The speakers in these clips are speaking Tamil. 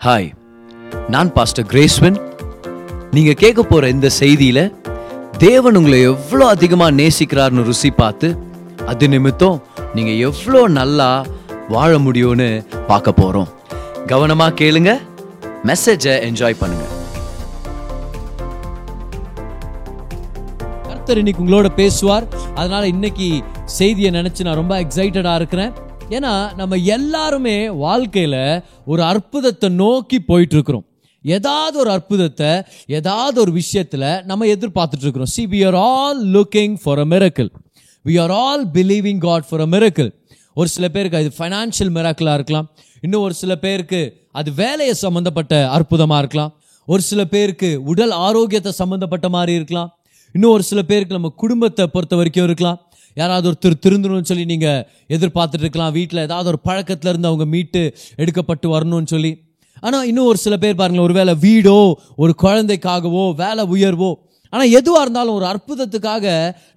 ஹாய் நான் பாஸ்டர் கிரேஸ்வன் நீங்கள் கேட்க போகிற இந்த செய்தியில தேவன் உங்களை எவ்வளோ அதிகமாக நேசிக்கிறார்னு ருசி பார்த்து அது நிமித்தம் நீங்கள் எவ்வளோ நல்லா வாழ முடியும்னு பார்க்க போகிறோம் கவனமா கேளுங்க மெசேஜை என்ஜாய் பண்ணுங்க. கர்த்தர் இன்னைக்கு உங்களோட பேசுவார். அதனால இன்னைக்கு செய்தியை நினைச்சு நான் ரொம்ப எக்ஸைட்டடாக இருக்கிறேன். ஏன்னா நம்ம எல்லாருமே வாழ்க்கையில் ஒரு அற்புதத்தை நோக்கி போயிட்டு இருக்கிறோம் ஏதாவது ஒரு அற்புதத்தை ஏதாவது ஒரு விஷயத்தில் நம்ம எதிர்பார்த்துட்டு இருக்கிறோம் see we are all looking for a miracle we are all believing God for a miracle ஒரு சில பேருக்கு அது ஃபைனான்ஷியல் மிராக்கிளாக இருக்கலாம். இன்னும் ஒரு சில பேருக்கு அது வேலையை சம்மந்தப்பட்ட அற்புதமாக இருக்கலாம். ஒரு சில பேருக்கு உடல் ஆரோக்கியத்தை சம்மந்தப்பட்ட மாதிரி இருக்கலாம். இன்னும் ஒரு சில பேருக்கு நம்ம குடும்பத்தை பொறுத்த வரைக்கும் இருக்கலாம். யாராவது ஒருத்தர் திருந்தணும்னு சொல்லி நீங்கள் எதிர்பார்த்துட்டு இருக்கலாம். வீட்டில் ஏதாவது ஒரு பழக்கத்தில் இருந்து அவங்க மீட்டு எடுக்கப்பட்டு வரணும்னு சொல்லி. ஆனால் இன்னும் ஒரு சில பேர் பாருங்களேன் ஒருவேளை வீடோ ஒரு குழந்தைக்காகவோ வேலை உயர்வோ ஆனால் எதுவாக இருந்தாலும் ஒரு அற்புதத்துக்காக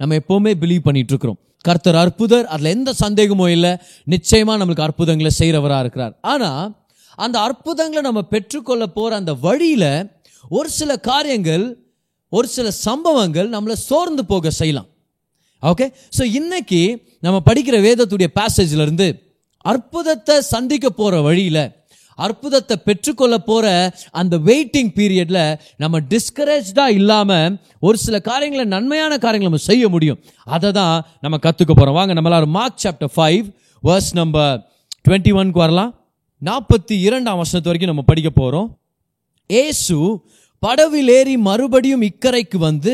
நம்ம எப்போவுமே பிலீவ் பண்ணிட்டு இருக்கிறோம் கர்த்தர் அற்புதர் அதில் எந்த சந்தேகமும் இல்லை. நிச்சயமாக நம்மளுக்கு அற்புதங்களை செய்கிறவராக இருக்கிறார். ஆனால் அந்த அற்புதங்களை நம்ம பெற்றுக்கொள்ள போகிற அந்த வழியில் ஒரு சில காரியங்கள் ஒரு சில சம்பவங்கள் நம்மளை சோர்ந்து போக செய்யலாம். ஓகே ஸோ இன்னைக்கு நம்ம படிக்கிற வேதத்துடைய பேசேஜில் இருந்து அற்புதத்தை சந்திக்க போகிற வழியில் அற்புதத்தை பெற்றுக்கொள்ள போகிற அந்த வெயிட்டிங் பீரியடில் நம்ம டிஸ்கரேஜ்டாக இல்லாமல் ஒரு சில காரியங்களை நன்மையான காரியங்களை நம்ம செய்ய முடியும். அதை தான் நம்ம கற்றுக்க போகிறோம் வாங்க நம்மளால mark chapter five verse number twenty ஒன்க்கு வரலாம். நாற்பத்தி இரண்டாம் வருஷத்து வரைக்கும் நம்ம படிக்க போகிறோம் ஏசு படவில் ஏறி மறுபடியும் இக்கரைக்கு வந்து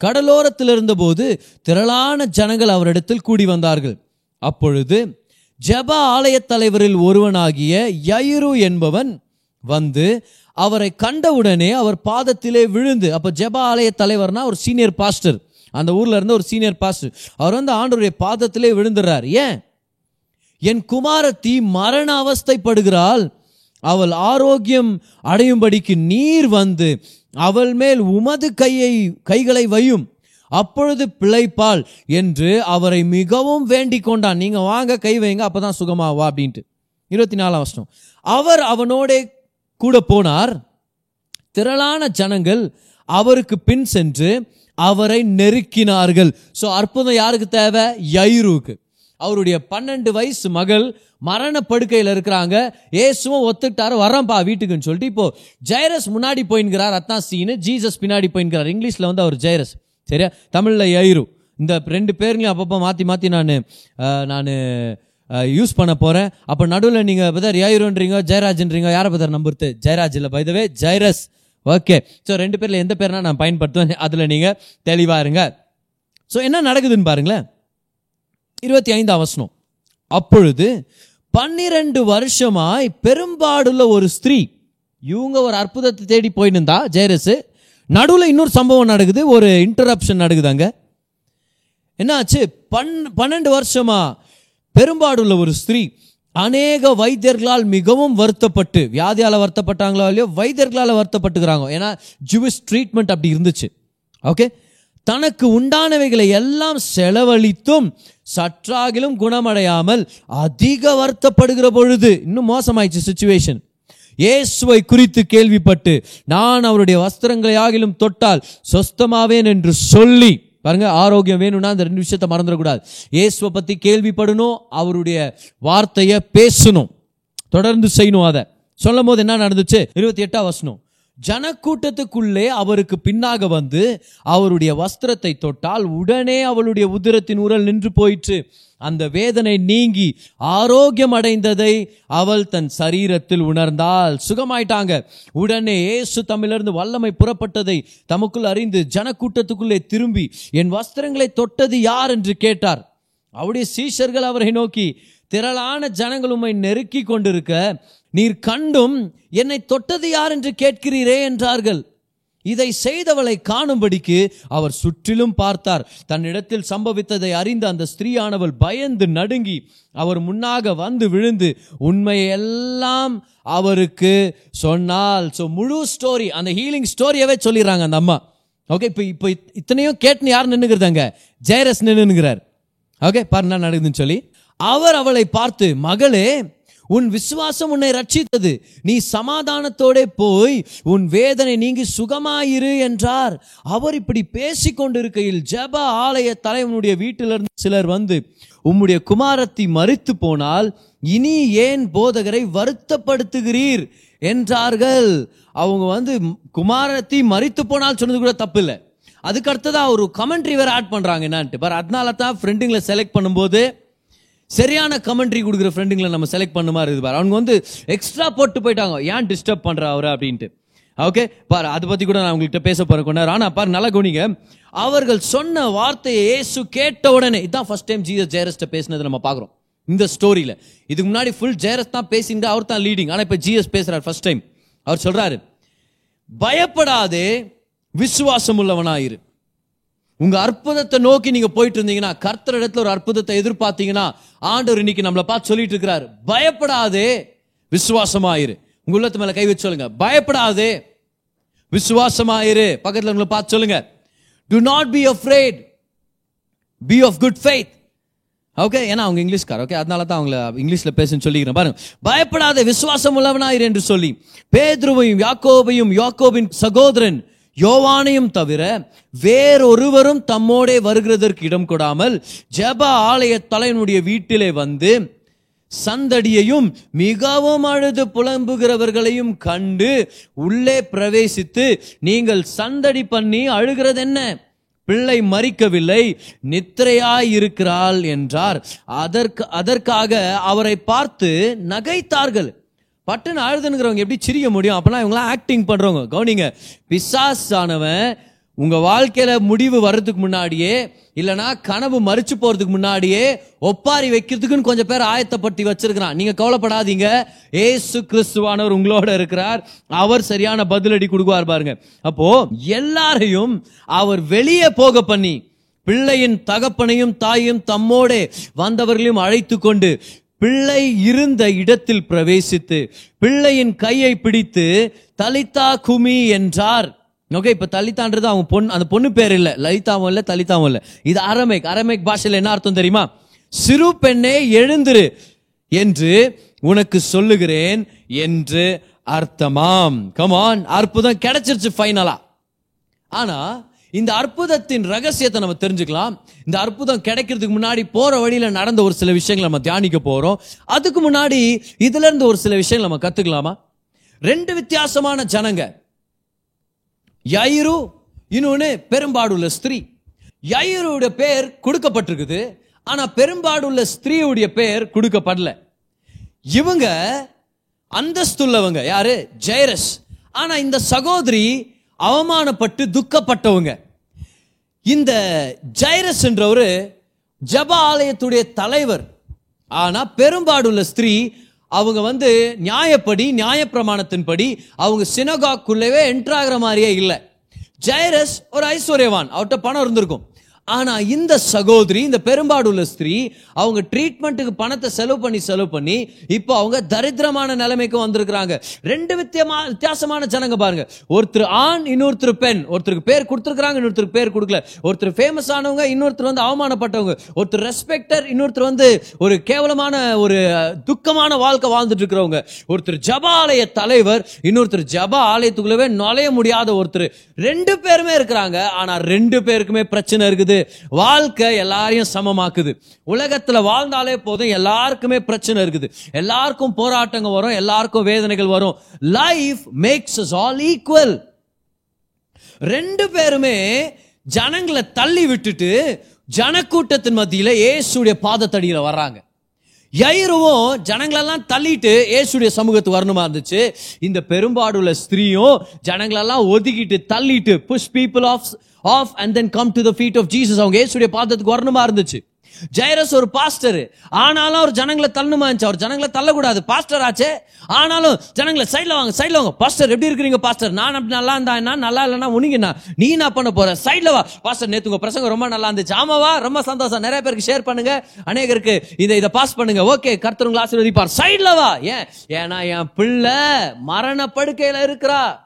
கடலோரத்தில் இருந்தபோது திரளான ஜனங்கள் அவரிடத்தில் கூடி வந்தார்கள் அப்பொழுது ஜப ஆலயத் தலைவரில் ஒருவனாகிய யயிரு என்பவன் வந்து அவரை கண்டவுடனே அவர் பாதத்திலே விழுந்து அப்போ ஜப ஆலய தலைவர்னா ஒரு சீனியர் பாஸ்டர் அந்த ஊரில் இருந்த ஒரு சீனியர் பாஸ்டர் அவர் வந்து ஆண்டவருடைய பாதத்திலே விழுந்துடுறார். ஏன்? என் குமாரத்தி மரண அவஸ்தைப்படுகிறாள். அவள் ஆரோக்கியம் அடையும்படிக்கு நீர் வந்து அவள் மேல் உமது கையை கைகளை வையும். அப்பொழுது பிழைப்பாள் என்று அவரை மிகவும் வேண்டிக் கொண்டான். நீங்க வாங்க கை வைங்க அப்பதான் சுகமாவா அப்படின்ட்டு. இருபத்தி நாலாம் வருஷம் அவர் அவனோடே கூட போனார். திரளான ஜனங்கள் அவருக்கு பின் சென்று அவரை நெருக்கினார்கள். ஸோ அற்புதம் யாருக்கு தேவை? யைருவுக்கு. அவருடைய பன்னெண்டு வயசு மகள் மரண படுக்கையில் இருக்கிறாங்க. ஏசுவும் ஒத்துக்கிட்டாரு வரேன்ப்பா வீட்டுக்குன்னு சொல்லிட்டு இப்போ ஜெயரஸ் முன்னாடி போயின்கிறார் அத்தான் சீனு ஜீசஸ் பின்னாடி போயின்கிறார். இங்கிலீஷில் வந்து அவர் ஜெயரஸ். சரியா? தமிழில் யைரு இந்த ரெண்டு பேருங்களையும் அப்பப்போ மாற்றி மாற்றி நான் நான் யூஸ் பண்ண போகிறேன் அப்போ நடுவில் நீங்கள் பதர் யைருன்றீங்க ஜெயராஜ்ன்றீங்க யாரை பதர் நம்புறது? ஜெயராஜ் இல்லை பைதவே ஜெயரஸ். ஓகே ஸோ ரெண்டு பேரில் எந்த பேர்னா நான் பயன்படுத்துவேன். அதில் நீங்கள் தெளிவாக இருங்க. ஸோ என்ன நடக்குதுன்னு பாருங்களேன். இருபத்தி ஐந்தாம் வசனம். அப்பொழுது பன்னிரண்டு வருஷமாய் பெரும்பாடுள்ள ஒரு ஸ்திரீ இவங்க ஒரு அற்புதத்தை தேடி போயின்னு இருந்தா ஜெயரஸ் நடுவில் இன்னொரு சம்பவம் நடக்குது ஒரு இன்டரப்ஷன் நடக்குது அங்க என்னாச்சு? பன் பன்னெண்டு வருஷமா பெரும்பாடுள்ள ஒரு ஸ்திரீ அநேக வைத்தியர்களால் மிகவும் வருத்தப்பட்டு வியாதியால் வருத்தப்பட்டாங்களோ இல்லையோ வைத்தியர்களால் வருத்தப்பட்டுக்கிறாங்க. ஏன்னா ஜூவிஸ் ட்ரீட்மெண்ட் அப்படி இருந்துச்சு. ஓகே தனக்கு உண்டானவைகளை எல்லாம் செலவழித்தும் சற்றாகிலும் குணமடையாமல் அதிக வருத்தப்படுகிற பொழுது இன்னும் மோசமாயிடுச்சு சுச்சுவேஷன் இயேசுவை குறித்து கேள்விப்பட்டு நான் அவருடைய வஸ்திரங்களை ஆகிலும் தொட்டால் சொஸ்தமாவேன் என்று சொல்லி பாருங்க ஆரோக்கியம் வேணும்னா அந்த ரெண்டு விஷயத்தை மறந்துடக்கூடாது. இயேசுவை பற்றி கேள்விப்படணும் அவருடைய வார்த்தையை பேசணும். தொடர்ந்து செய்யணும் அதை. சொல்லும் போது என்ன நடந்துச்சு? இருபத்தி எட்டாம் வசனம். ஜனக்கூட்டத்துக்குள்ளே அவருக்கு பின்னாக வந்து அவருடைய வஸ்திரத்தை தொட்டால் உடனே அவளுடைய உதிரத்தின் உரல் நின்று போயிற்று. அந்த வேதனை நீங்கி ஆரோக்கியம் அடைந்ததை அவள் தன் சரீரத்தில் உணர்ந்தால் சுகமாயிட்டாங்க. உடனே ஏசு தமிழிலிருந்து வல்லமை புறப்பட்டதை தமக்குள் அறிந்து ஜனக்கூட்டத்துக்குள்ளே திரும்பி என் வஸ்திரங்களை தொட்டது யார்? என்று கேட்டார். அவருடைய சீஷர்கள் அவரை நோக்கி திரளான ஜனங்கள் உம்மை நெருக்கி கொண்டிருக்க நீர் கண்டும் என்னை தொட்டது யார் என்று கேட்கிறீரே என்றார்கள். இதை செய்தவளை காணும்படிக்கு அவர் சுற்றிலும் பார்த்தார். தன்னிடத்தில் சம்பவித்ததை அறிந்த அந்த ஸ்திரீயானவள் பயந்து நடுங்கி அவர் முன்னாக வந்து விழுந்து உண்மையை எல்லாம் அவருக்கு சொன்னால். ஸோ முழு ஸ்டோரி அந்த ஹீலிங் ஸ்டோரியவே சொல்லிடுறாங்க அந்த அம்மா. ஓகே இப்போ இப்போ இத்தனையும் கேட்டுன்னு யார் நின்றுங்கிறதாங்க ஜெயரஸ் நின்றுங்கிறார் ஓகே பாரு என்ன நடக்குதுன்னு சொல்லி. அவர் அவளை பார்த்து மகளே உன் விசுவாசம் உன்னை ரட்சித்தது நீ சமாதானத்தோட போய் உன் வேதனை நீங்கி சுகமாயிரு என்றார். அவர் இப்படி பேசிக் கொண்டிருக்கையில் ஜெப ஆலய தலைவனுடைய வீட்டிலிருந்து சிலர் வந்து உம்முடைய குமாரத்தி மறித்து போனால் இனி ஏன் போதகரை வருத்தப்படுத்துகிறீர்? என்றார்கள். அவங்க வந்து குமாரத்தி மறித்து போனால் சொன்னது கூட தப்பு இல்லை அதுக்கு அடுத்ததாக ஒரு கமெண்ட்ரி வேற ஆட் பண்றாங்க என்னன்ட்டு. பார் அதனால தான் ஃப்ரெண்டுங்களை செலக்ட் பண்ணும்போது சரியான கமெண்ட்ரி கொடுக்குற ஃப்ரெண்டுங்களை நம்ம செலக்ட் பண்ண மாதிரி இருக்குது பாரு. அவங்க வந்து எக்ஸ்ட்ரா போட்டு போயிட்டாங்க. ஏன் டிஸ்டர்ப் பண்ற அவரை அப்படின்ட்டு. ஓகே பாரு அதை பத்தி கூட நான் உங்கள்கிட்ட பேச போகிறேன் கொண்டாரு ஆனா பாரு நல்லா கவனிங்க. அவர்கள் சொன்ன வார்த்தையை ஏசு கேட்ட உடனே இதான் ஃபர்ஸ்ட் டைம் ஜீசஸ் ஜெயரஸ்ட பேசினதை நம்ம பார்க்குறோம். இந்த ஸ்டோரியில இதுக்கு முன்னாடி ஃபுல் ஜெயரஸ் தான் பேசிட்டு அவர் தான் லீடிங் ஆனா இப்ப ஜிஎஸ் பேசுறாரு ஃபர்ஸ்ட் டைம் அவர் சொல்றாரு பயப்படாதே விசுவாசம் உள்ளவனாயிரு உங்க அற்புதத்தை நோக்கி நீங்க போயிட்டு இருந்தீங்கன்னா கர்த்தர் இடத்துல ஒரு அற்புதத்தை எதிர்பார்த்தீங்கன்னா ஆண்டவர் இன்னைக்கு நம்மளை பார்த்து சொல்லிட்டு இருக்கிறாரு பயப்படாதே. விசுவாசமாயிரு. உங்க உள்ளத்து மேல கை வச்சு சொல்லுங்க. பயப்படாதே. விசுவாசமாயிரு. பக்கத்துல உங்களை பார்த்து சொல்லுங்க. Do not be afraid be of good faith okay ஏன்னா அவங்க இங்கிலீஷ்கார் ஓகே அதனால தான் அவங்கள இங்கிலீஷில் பேசுன்னு சொல்லிக்கிறேன். பாருங்க. பயப்படாத. விசுவாசம் உள்ளவனாயிரு என்று சொல்லி பேதுருவையும் யாக்கோபையும் யாக்கோபின் சகோதரன் யோவானையும் தவிர வேறொருவரும் தம்மோடே வருகிறதற்கு இடம் கொடாமல் ஜெப ஆலய தலைவனுடைய வீட்டிலே வந்து சந்தடியையும் மிகவும் அழுது புலம்புகிறவர்களையும் கண்டு உள்ளே பிரவேசித்து நீங்கள் சந்தடி பண்ணி அழுகிறது என்ன பிள்ளை மறிக்கவில்லை நித்திரையாய் இருக்கிறாள் என்றார். அதற்கு அதற்காக அவரை பார்த்து நகைத்தார்கள். பட்டன் அழுதுங்கிறவங்க எப்படி சிரிக்க முடியும்? அப்பனா இவங்களாம் ஆக்டிங் பண்றவங்க. கவனிங்க பிசாஸ் ஆனவன் உங்க வாழ்க்கையில முடிவு வர்றதுக்கு முன்னாடியே இல்லனா கனவு மறிச்சு போறதுக்கு முன்னாடியே ஒப்பாரி வைக்கிறதுக்குன்னு கொஞ்சம் பேர் ஆயத்தப்படுத்தி வச்சிருக்கிறான். நீங்க கவலைப்படாதீங்க. ஏசு கிறிஸ்துவானவர் உங்களோட இருக்கிறார். அவர் சரியான பதிலடி கொடுக்குவார் பாருங்க. அப்போ எல்லாரையும் அவர் வெளியே போக பண்ணி பிள்ளையின் தகப்பனையும் தாயும் தம்மோடே வந்தவர்களையும் அழைத்து கொண்டு பிள்ளை இருந்த இடத்தில் பிரவேசித்து பிள்ளையின் கையை பிடித்து தலிதா குமி என்றார். ஓகே இப்ப தலிதான்றது அவங்க பொண்ணு அந்த பொண்ணு பேர் இல்ல. லலிதாவும் இல்ல தலிதாவும் இல்ல. இது அரமேக். அரமேக் பாஷையில் என்ன அர்த்தம் தெரியுமா? சிறு பெண்ணே எழுந்திரு என்று உனக்கு சொல்லுகிறேன் என்று அர்த்தமாம். கமான் அற்புதம் கிடைச்சிருச்சு ஃபைனலா ஆனா இந்த அற்புதத்தின் ரகசியத்தை நம்ம தெரிஞ்சுக்கலாம். இந்த அற்புதம் கிடைக்கிறதுக்கு முன்னாடி போற வழியில நடந்த ஒரு சில விஷயங்களை நம்ம தியானிக்க போறோம். அதுக்கு முன்னாடி இதுல இருந்து ஒரு சில விஷயங்கள் நம்ம கத்துக்கலாமா? ரெண்டு வித்தியாசமான ஜனங்க. யயிரு இன்னொன்னு பெரும்பாடுள்ள ஸ்திரீ. யயிரோட பேர் கொடுக்கப்பட்டிருக்குது. ஆனா பெரும்பாடுள்ள ஸ்திரீயுடைய பேர் கொடுக்கப்படல. இவங்க அந்தஸ்துள்ளவங்க. யாரு? ஜெயரஸ். ஆனா இந்த சகோதரி அவமானப்பட்டு துக்கப்பட்டவங்க. இந்த ஜைரஸ் என்றவர் ஜப ஆலயத்துடைய தலைவர். ஆனா பெரும்பாடுள்ள ஸ்திரீ அவங்க வந்து நியாயப்படி நியாயப்பிரமாணத்தின்படி அவங்க சினகாக்குள்ளவே என்ட்ராகிற மாதிரியே இல்லை. ஜைரஸ் ஒரு ஐஸ்வர்யவான். அவர்கிட்ட பணம் இருந்திருக்கும். ஆனா இந்த சகோதரி இந்த பெரும்பாடுள்ள ஸ்திரீ அவங்க ட்ரீட்மெண்ட்டுக்கு பணத்தை செலவு பண்ணி செலவு பண்ணி இப்போ அவங்க தரித்திரமான நிலைமைக்கு வந்திருக்கிறாங்க. ரெண்டு வித்தியமா வித்தியாசமான ஜனங்க பாருங்க. ஒருத்தர் ஆண் இன்னொருத்தர் பெண். ஒருத்தருக்கு பேர் கொடுத்துருக்காங்க இன்னொருத்தருக்கு பேர் கொடுக்கல. ஒருத்தர் ஃபேமஸ் ஆனவங்க இன்னொருத்தர் வந்து அவமானப்பட்டவங்க. ஒருத்தர் ரெஸ்பெக்டர் இன்னொருத்தர் வந்து ஒரு கேவலமான ஒரு துக்கமான வாழ்க்கை வாழ்ந்துட்டு இருக்கிறவங்க ஒருத்தர் ஜப ஆலய தலைவர் இன்னொருத்தர் ஜப ஆலயத்துக்குள்ளவே நுழைய முடியாத ஒருத்தர். ரெண்டு பேருமே இருக்கிறாங்க. ஆனா ரெண்டு பேருக்குமே பிரச்சனை இருக்குது. வாழ்க்கை எல்லாரையும் சமமாக்குது. உலகத்துல வாழ்ந்தாலே போதும் எல்லாருக்குமே பிரச்சனை இருக்குது. எல்லாருக்கும் போராட்டங்க வரும் எல்லாருக்கும் வேதனைகள் வரும். லைஃப் மேக்ஸ் ஆல் ஈக்குவல் ரெண்டு பேருமே ஜனங்களை தள்ளி விட்டுட்டு ஜனக்கூட்டத்தின் மத்தியில இயேசுடைய பாதத்தடியில வர்றாங்க. யயிறுவும் ஜனங்களெல்லாம் தள்ளிட்டு ஏசுடைய சமூகத்துக்கு வரணுமா இருந்துச்சு. இந்த பெரும்பாடுள்ள ஸ்திரீயும் ஜனங்களெல்லாம் ஒதுக்கிட்டு தள்ளிட்டு push people off off and then come to the feet of Jesus அவங்க ஏசுடைய பாதத்துக்கு வரணுமா இருந்துச்சு. ஜெயரஸ் ஒரு பாஸ்டர். ஆனாலும் அவர் ஜனங்களை தள்ளணுமா இருந்துச்சு? அவர் ஜனங்களை தள்ளக்கூடாது. பாஸ்டர் ஆச்சே? ஆனாலும் ஜனங்களை சைட்ல வாங்க சைட்ல வாங்க. பாஸ்டர் எப்படி இருக்கிறீங்க பாஸ்டர்? நான் அப்படி நல்லா இருந்தா என்ன? நல்லா இல்லைன்னா உனிங்கண்ணா நீ என்ன பண்ண போற? சைட்ல வா. பாஸ்டர் நேத்து உங்க பிரசங்கம் ரொம்ப நல்லா இருந்துச்சு. ஆமாவா ரொம்ப சந்தோஷம். நிறைய பேருக்கு ஷேர் பண்ணுங்க. அநேகருக்கு இதை இதை பாஸ் பண்ணுங்க. ஓகே கர்த்தர் உங்களை ஆசீர்வதிப்பார். சைட்ல வா. ஏன்? ஏன்னா என் பிள்ளை மரண படுக்கையில இருக்கிறா.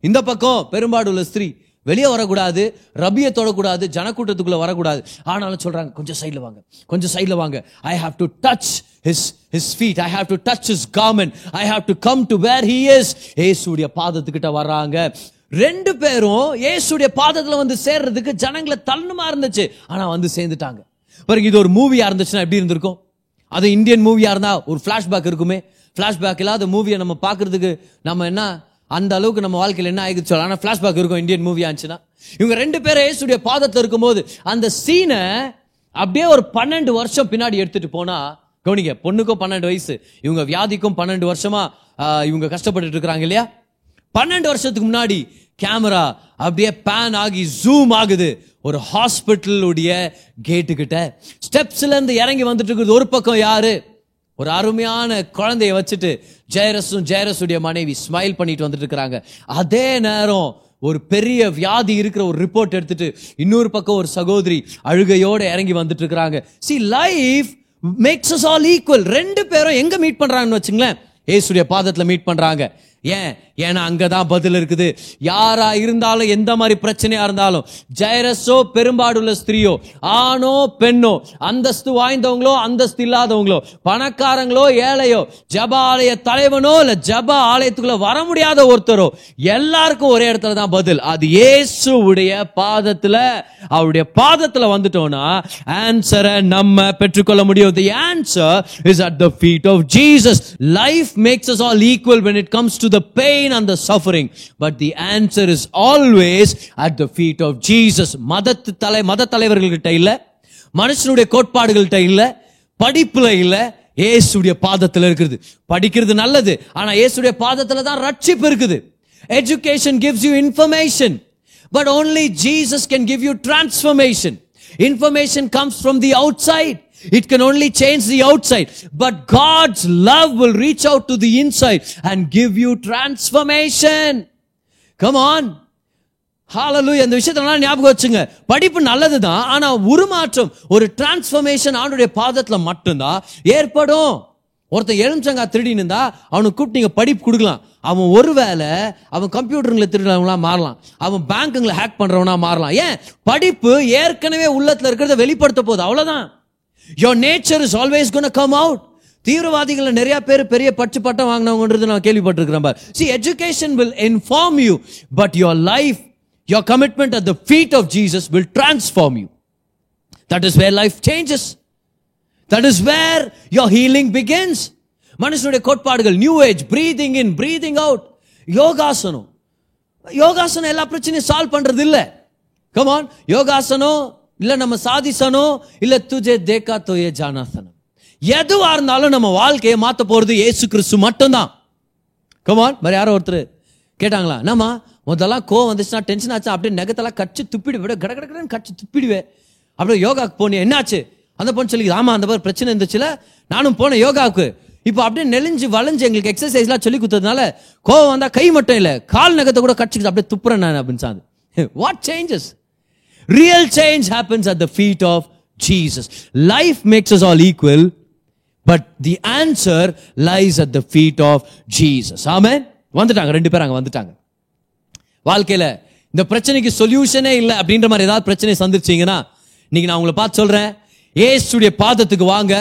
இந்த பக்கம் பெரும்பாடுள்ள ஸ்திரீ. வெளியே வரக்கூடாது ரபியை தொடக்கூடாது ஜனக்கூட்டத்துக்குள்ள வரக்கூடாது. ஆனாலும் சொல்றாங்க கொஞ்சம் சைடில் வாங்க கொஞ்சம் சைடில் வாங்க. I have to touch his his feet I have to touch his garment I have to come to where he is ஏசுடைய பாதத்துக்கிட்ட வர்றாங்க. ரெண்டு பேரும் ஏசுடைய பாதத்தில் வந்து சேர்றதுக்கு ஜனங்களை தள்ளுமா இருந்துச்சு. ஆனால் வந்து சேர்ந்துட்டாங்க. பாருங்க இது ஒரு மூவியா இருந்துச்சுன்னா எப்படி இருந்திருக்கும்? அது இந்தியன் மூவியா இருந்தா ஒரு ஃபிளாஷ்பேக் இருக்குமே. ஃபிளாஷ்பேக் இல்லாத மூவியை நம்ம பார்க்கறதுக்கு நம்ம என்ன அந்த அளவுக்கு நம்ம வாழ்க்கையில் என்ன ஆகிடுச்சு சொல்லலாம் ஆனால் ஃப்ளாஷ்பேக் இருக்கும் இந்தியன் மூவி ஆச்சுன்னா. இவங்க ரெண்டு பேரும் இயேசுடைய பாதத்தில் இருக்கும்போது அந்த சீனை அப்படியே ஒரு பன்னெண்டு வருஷம் பின்னாடி எடுத்துட்டு போனா கவனிங்க பொண்ணுக்கும் பன்னெண்டு வயசு இவங்க வியாதிக்கும் பன்னெண்டு வருஷமா இவங்க கஷ்டப்பட்டு இருக்கிறாங்க இல்லையா? பன்னெண்டு வருஷத்துக்கு முன்னாடி கேமரா அப்படியே பேன் ஆகி ஜூம் ஆகுது. ஒரு ஹாஸ்பிட்டலுடைய கேட்டுக்கிட்ட ஸ்டெப்ஸ்ல இருந்து இறங்கி வந்துட்டு இருக்குது. ஒரு பக்கம் யாரு? ஒரு அருமையான குழந்தைய வச்சுட்டு ஜெயரஸும் ஜெயரஸுடைய மனைவி ஸ்மைல் பண்ணிட்டு வந்துட்டு இருக்கிறாங்க. அதே நேரம் ஒரு பெரிய வியாதி இருக்கிற ஒரு ரிப்போர்ட் எடுத்துட்டு இன்னொரு பக்கம் ஒரு சகோதரி அழுகையோட இறங்கி வந்துட்டு இருக்கிறாங்க. See life makes us all equal ரெண்டு பேரும் எங்க மீட் பண்றாங்கன்னு வச்சுங்களேன். ஏசுடைய பாதத்தில் மீட் பண்றாங்க. ஏன்? ஏன்னா அங்கதான் பதில் இருக்குது. யாரா இருந்தாலும் எந்த மாதிரி பிரச்சனையா இருந்தாலும் ஜெயரஸோ பெரும்பாடுள்ள ஸ்திரீயோ ஆணோ பெண்ணோ அந்தஸ்து வாய்ந்தவங்களோ அந்தஸ்து இல்லாதவங்களோ பணக்காரங்களோ ஏழையோ ஜப ஆலய தலைவனோ இல்ல ஜப ஆலயத்துக்குள்ள வர முடியாத ஒருத்தரோ எல்லாருக்கும் ஒரே இடத்துல தான் பதில். அது இயேசுடைய பாதத்துல. அவருடைய பாதத்துல வந்துட்டோம்னா ஆன்சரை நம்ம பெற்றுக்கொள்ள முடியும். The answer is at the feet of Jesus life makes us all equal when it comes to the pain and the suffering. But the answer is always at the feet of Jesus. மதத்து தலை மத தலைவர்கள்கிட்ட இல்ல மனுஷனுடைய கோட்பாடுகள்கிட்ட இல்ல படிப்பில் இல்லை இயேசுடைய பாதத்தில் இருக்குது படிக்கிறது நல்லது ஆனால் இயேசுடைய பாதத்தில் தான் ரட்சிப்பு இருக்குது education gives you information but only Jesus can give you transformation information comes from the outside It can only change the outside. But God's love will reach out to the inside and give you transformation. Come on. ஹாலலு இந்த விஷயத்தை நல்லா ஞாபகம் வச்சுங்க. படிப்பு நல்லது தான் ஆனால் உருமாற்றம் ஒரு டிரான்ஸ்ஃபர்மேஷன் ஆண்டுடைய பாதத்தில் மட்டும்தான் ஏற்படும். ஒருத்தன் எலுமிச்சங்கா திருடின்னு இருந்தா அவனுக்கு கூப்பிட்டு நீங்க படிப்பு கொடுக்கலாம். அவன் ஒருவேளை அவன் கம்ப்யூட்டருங்களை திருடுறவங்களா மாறலாம். அவன் பேங்க்குங்களை ஹேக் பண்றவனா மாறலாம். ஏன்? படிப்பு ஏற்கனவே உள்ளத்துல இருக்கிறத வெளிப்படுத்த போகுது. அவ்வளவுதான். Your nature is always gonna come out தீவிரவாதிகளில் நிறைய பேர் பெரிய பட்டு பட்டம் வாங்கினவங்கன்றது நான் கேள்விப்பட்டிருக்கிறேன் பார். See education will inform you but your life your commitment at the feet of Jesus will transform you that is where life changes that is where your healing begins மனுஷனுடைய கோட்பாடுகள் new age breathing in breathing out யோகாசனம். யோகாசனம் எல்லா பிரச்சனையும் சால்வ் பண்றது இல்லை கமான் யோகாசனம் இல்லை நம்ம சாதிசனோ இல்லை துஜே தேக்கா தோயே ஜானாசனம். எதுவாக இருந்தாலும் நம்ம வாழ்க்கையை மாற்ற போகிறது ஏசு கிறிஸ்து மட்டும்தான். கமான் வேற யாரோ ஒருத்தர் கேட்டாங்களா? நம்ம முதல்லாம் கோவம் வந்துச்சுன்னா டென்ஷன் ஆச்சு அப்படியே நெகத்தெல்லாம் கடிச்சு துப்பிடுவேன். கட கட கடன்னு கடிச்சு துப்பிடுவேன். அப்படியே யோகாவுக்கு போனேன். என்னாச்சு? அந்த பொண்ணு சொல்லி ஆமாம் அந்த மாதிரி பிரச்சனை இருந்துச்சுல நானும் போனேன் யோகாவுக்கு. இப்போ அப்படியே நெளிஞ்சு வளைஞ்சு எங்களுக்கு எக்ஸசைஸ்லாம் சொல்லி கொடுத்ததுனால கோவம் வந்தால் கை மட்டும் இல்லை கால் நகத்தை கூட கடிச்சிக்கிட்டு அப்படியே துப்புறேன் நான் அப்படின்னு சாந்து what changes real change happens at the feet of Jesus life makes us all equal but the answer lies at the feet of Jesus ஆமே வந்துட்டாங்க ரெண்டு பேரும் அங்கே வந்துட்டாங்க. வாழ்க்கையில் இந்த பிரச்சனைக்கு சொல்யூஷனே இல்லை அப்படின்ற மாதிரி ஏதாவது பிரச்சனை சந்திச்சிங்கன்னா இன்னைக்கு நான் உங்களை பார்த்து சொல்கிறேன் ஏசுடைய பாதத்துக்கு வாங்க.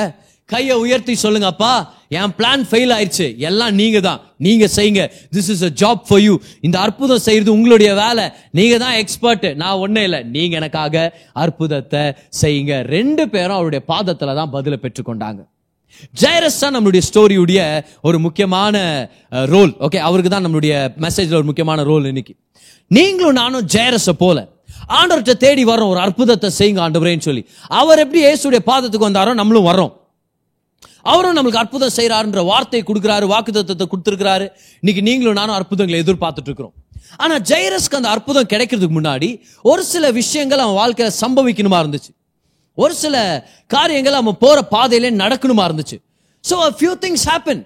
கையை உயர்த்தி சொல்லுங்க அப்பா என் பிளான் ஃபெயில் ஆயிடுச்சு எல்லாம் நீங்க தான் நீங்க செய்யுங்க. This is a job for you இந்த அற்புதம் செய்யறது உங்களுடைய வேலை. நீங்க தான் எக்ஸ்பர்ட் நான் ஒண்ணே இல்லை. நீங்க எனக்காக அற்புதத்தை செய்யுங்க. ரெண்டு பேரும் அவருடைய பாதத்துல தான் பதிலை பெற்றுக்கொண்டாங்க. ஜெயரஸ் தான் நம்மளுடைய ஸ்டோரியுடைய ஒரு முக்கியமான ரோல் ஓகே அவருக்கு தான் நம்மளுடைய மெசேஜ்ல ஒரு முக்கியமான ரோல் இன்னைக்கு. நீங்களும் நானும் ஜெயரஸ போல. ஆண்டவர்கிட்ட தேடி வரோம் ஒரு அற்புதத்தை செய்யுங்க ஆண்டவரேன்னு சொல்லி. அவர் எப்படி இயேசுடைய பாதத்துக்கு வந்தாரோ நம்மளும் வரோம் அவரும் நம்மளுக்கு அற்புதம் செய்யறாருன்ற வார்த்தை கொடுக்குறாரு வாக்குத்தத்தத்தை கொடுத்துருக்கிறாரு. இன்னைக்கு நீங்களும் நானும் அற்புதங்களை எதிர்பார்த்துட்டு இருக்கிறோம். ஆனா ஜெயரஸ்க்கு அந்த அற்புதம் கிடைக்கிறதுக்கு முன்னாடி ஒரு சில விஷயங்கள் அவன் வாழ்க்கையில சம்பவிக்கணுமா இருந்துச்சு. ஒரு சில காரியங்கள் அவன் போற பாதையில நடக்கணுமா இருந்துச்சு. ஸோ ஃபியூ திங்ஸ் ஹேப்பன்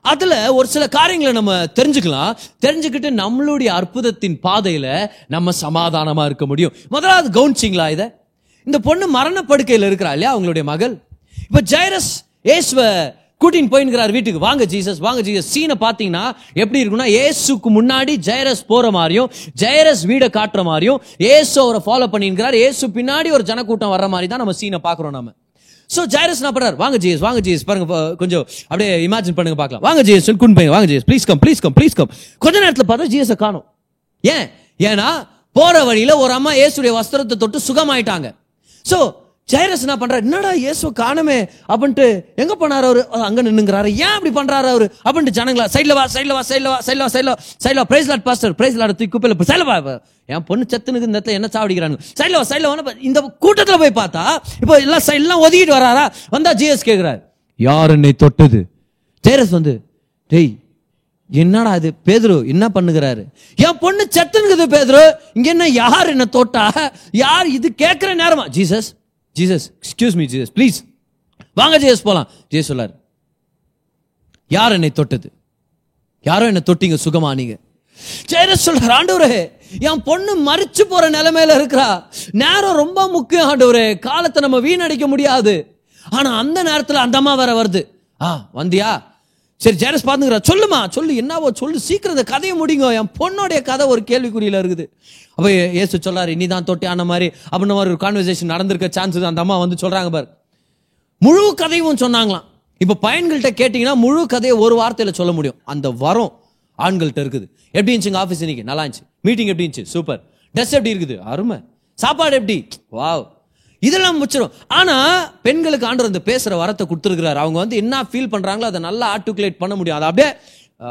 அதுல ஒரு சில காரியங்களை நம்ம தெரிஞ்சுக்கலாம். தெரிஞ்சுக்கிட்டு நம்மளுடைய அற்புதத்தின் பாதையில நம்ம சமாதானமா இருக்க முடியும். முதலாவது கவுன்சிங்களா இதை? இந்த பொண்ணு மரணப்படுக்கையில் இருக்கிறா இல்லையா அவங்களுடைய மகள்? இப்ப ஜெயரஸ் இயேசுவ கூட்டின்னு போயின்னுக்கிறார் வீட்டுக்கு. வாங்க ஜீசஸ் வாங்க ஜீசஸ் சீனை பார்த்தீங்கன்னா எப்படி இருக்கும்னா ஏசுக்கு முன்னாடி ஜெயரஸ் போற மாதிரியும் ஜெயரஸ் வீடை காட்டுற மாதிரியும் ஏசு அவரை ஃபாலோ பண்ணிருக்கிறார் ஏசு பின்னாடி ஒரு ஜனக்கூட்டம் வர்ற மாதிரி தான் நம்ம சீனை பார்க்குறோம் நம்ம ஸோ ஜெயரஸ் என்ன பண்றாரு? வாங்க ஜீஸ் வாங்க ஜீஸ் பாருங்க கொஞ்சம் அப்படியே இமேஜின் பண்ணுங்க பார்க்கலாம். வாங்க ஜீஸ் குன் பையன் வாங்க ஜீஸ் please come please come please come கொஞ்ச நேரத்தில் பார்த்தா ஜீஸை காணும். ஏன்? ஏன்னா போற வழியில ஒரு அம்மா இயேசுடைய வஸ்திரத்தை தொட்டு சுகமாயிட்டாங்க. ஸோ ஜெயரஸ் என்ன பண்றாரு? என்னடா இயேசு காணமே அப்படின்ட்டு எங்க போனாரு அவரு? அங்க நின்னுங்கிறாரு. ஏன் அப்படி பண்றாரு அவரு? அப்படின்ட்டு ஜனங்களா சைட்ல வா சைட்ல வா சைட்ல வா சைடுல வா சைடுல சைட்ல praise lord pastor praise lord தூக்கி குப்பையில சைட்ல வா என் பொண்ணு செத்துனுக்கு இந்த இடத்துல என்ன சாவடிக்கிறாங்க சைட்ல வா சைட்ல வா இந்த கூட்டத்தில் போய் பார்த்தா இப்போ எல்லாம் சைட்லாம் ஒதுக்கிட்டு வராரா? வந்தா ஜிஎஸ் கேட்கிறாரு யார் என்னை தொட்டது? ஜெயரஸ் வந்து டேய் என்னடா இது? பேதுரு என்ன பண்ணுகிறாரு? என் பொண்ணு செத்துனுக்குது பேதுரு. இங்க என்ன யார் என்ன தொட்டா? யார் இது கேட்கிற நேரமா? Jesus Jesus excuse me Jesus please வாங்க ஜீசஸ் போகலாம் ஜீசஸ் சொல்லார். யார் என்னை தொட்டது? யாரோ என்னை தொட்டீங்க சுகமா நீங்க? ஜெயரஸ் சொல்றாரு ஆண்டவரே என் பொண்ணு மறிச்சு போற நிலைமையில இருக்கிறா. நேரம் ரொம்ப முக்கியம் ஆண்டவரே. காலத்தை நம்ம வீணடிக்க முடியாது. ஆனா அந்த நேரத்துல அந்த அம்மா வேற வருது. ஆ வந்தியா? சரி ஜெயரஸ் பார்த்துங்கிறா சொல்லுமா சொல்லு என்னவோ சொல்லு. சீக்கிரம் இந்த கதையை முடிங்க. என் பொண்ணோடைய கதை ஒரு கேள்விக்குறியில் இருக்குது. அப்போ ஏசு சொல்லாரு நீ தான் தொட்டி ஆன மாதிரி. அப்படின்ன மாதிரி ஒரு கான்வர்சேஷன் நடந்திருக்க சான்ஸ் அந்த அம்மா வந்து சொல்கிறாங்க பாரு. முழு கதையும் சொன்னாங்களாம். இப்போ பையன்கள்கிட்ட கேட்டிங்கன்னா முழு கதையை ஒரு வார்த்தையில் சொல்ல முடியும். அந்த வரம் ஆண்கள்கிட்ட இருக்குது. எப்படி இருந்துச்சுங்க ஆஃபீஸ் இன்னைக்கு? நல்லா இருந்துச்சு. மீட்டிங் எப்படி இருந்துச்சு? சூப்பர் ட்ரெஸ் எப்படி இருக்குது? அருமை. சாப்பாடு எப்படி? வாவ் இதெல்லாம் முடிச்சிடும் ஆனால் பெண்களுக்கு ஆண்டவர் இந்த பேசுகிற வரத்தை கொடுத்துருக்கிறார். அவங்க வந்து என்ன ஃபீல் பண்ணுறாங்களோ அதை நல்லா ஆர்டிகுலேட் பண்ண முடியும். அதை அப்படியே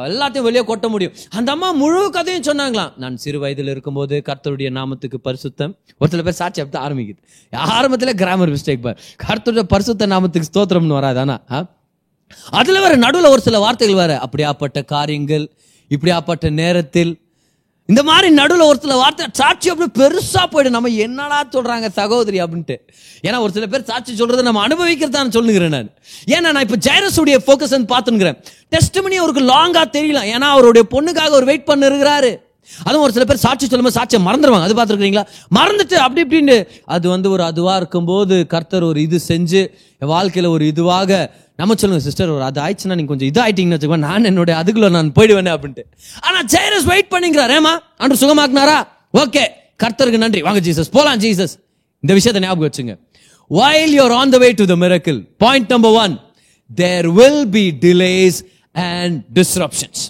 எல்லாத்தையும் வெளியே கொட்ட முடியும். அந்த அம்மா முழு கதையும் சொன்னாங்களாம். நான் சிறு வயதில் இருக்கும்போது கர்த்தருடைய நாமத்துக்கு பரிசுத்தம். ஒரு சில பேர் சாட்சி அப்படி ஆரம்பிக்குது. ஆரம்பத்தில் கிராமர் மிஸ்டேக் பார். கர்த்தருடைய பரிசுத்த நாமத்துக்கு ஸ்தோத்திரம்னு வராதானா அதில் வேற நடுவில் ஒரு சில வார்த்தைகள் வேற. அப்படியாப்பட்ட காரியங்கள் இப்படியாப்பட்ட நேரத்தில் இந்த மாதிரி நடுவில் ஒரு சில வார்த்தை சாட்சி அப்படி பெருசாக போயிடும். நம்ம என்னடா சொல்கிறாங்க சகோதரி அப்படின்ட்டு. ஏன்னா ஒரு சில பேர் சாட்சி சொல்கிறத நம்ம அனுபவிக்கிறதான்னு சொல்லுங்கிறேன் நான். ஏன்னா நான் இப்போ ஜெயரஸுடைய ஃபோக்கஸ் பார்த்துங்கிறேன் டெஸ்ட் மணி அவருக்கு லாங்காக தெரியல. ஏன்னா அவருடைய பொண்ணுக்காக அவர் வெயிட் பண்ணிருக்கிறாரு. அதுவும் ஒரு சில பேர் சாட்சி சொல்லும்போது சாட்சியை மறந்துடுவாங்க அது பார்த்துருக்கீங்களா மறந்துட்டு அப்படி இப்படின்னு. அது வந்து ஒரு அதுவாக இருக்கும்போது கர்த்தர் ஒரு இது செஞ்சு என் வாழ்க்கையில ஒரு இதுவாக நம்ம சொல்லுங்க சிஸ்டர் ஒரு அது ஆயிடுச்சுன்னா நீங்க கொஞ்சம் இதாயிட்டீங்கன்னு வச்சுக்கோங்க. நான் என்னுடைய அதுக்குள்ள நான் போயிடுவேனே அப்படின்ட்டு. ஆனா ஜெயரஸ் வெயிட் பண்ணிக்கிறார் ஏமா அன்று சுகமாக்குனாரா? ஓகே கர்த்தருக்கு நன்றி. வாங்க ஜீசஸ் போலாம் ஜீசஸ் இந்த விஷயத்தை ஞாபகம் வச்சுங்க. While you're on the way to the miracle point number one there will be delays and disruptions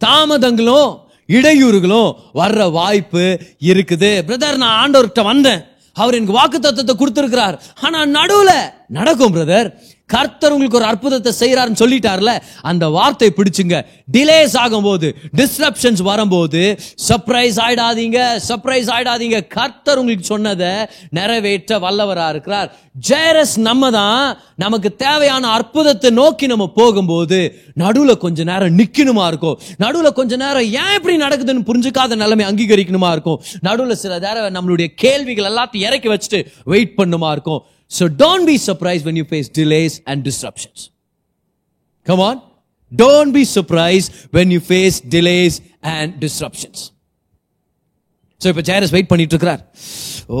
தாமதங்களும் இடையூறுகளும் வர்ற வாய்ப்பு இருக்குது. பிரதர் நான் ஆண்டவர்கிட்ட வந்தேன். அவர் எனக்கு வாக்கு தத்துவத்தை கொடுத்துருக்கிறார். ஆனால் நடுவில் நடக்கும் பிரதர் கர்த்தர் உங்களுக்கு ஒரு அற்புதத்தை செய்யறாருன்னு சொல்லிட்டார்ல அந்த வார்த்தை பிடிச்சுங்க. டிலேஸ் ஆகும்போது டிஸ்ரப்ஷன்ஸ் வரும்போது சர்ப்ரைஸ் ஆயிடாதீங்க சர்ப்ரைஸ் ஆயிடாதீங்க. கர்த்தர் உங்களுக்கு சொன்னதை நிறைவேற்ற வல்லவராக இருக்கிறார். ஜெயரஸ் நம்ம தான் நமக்கு தேவையான அற்புதத்தை நோக்கி நம்ம போகும்போது நடுவில் கொஞ்ச நேரம் நிற்கணுமா இருக்கும். நடுவில் கொஞ்ச நேரம் ஏன் இப்படி நடக்குதுன்னு புரிஞ்சுக்காத நிலைமை அங்கீகரிக்கணுமா இருக்கும். நடுவில் சில நேரம் நம்மளுடைய கேள்விகள் எல்லாத்தையும் இறக்கி வச்சுட்டு வெயிட் பண்ணுமா இருக்கும். So don't be surprised when you face delays and disruptions. Come on. Don't be surprised when you face delays and disruptions. So இப்போ ஜேரஸ் வெயிட் பண்ணிட்டு இருக்கிறார் ஓ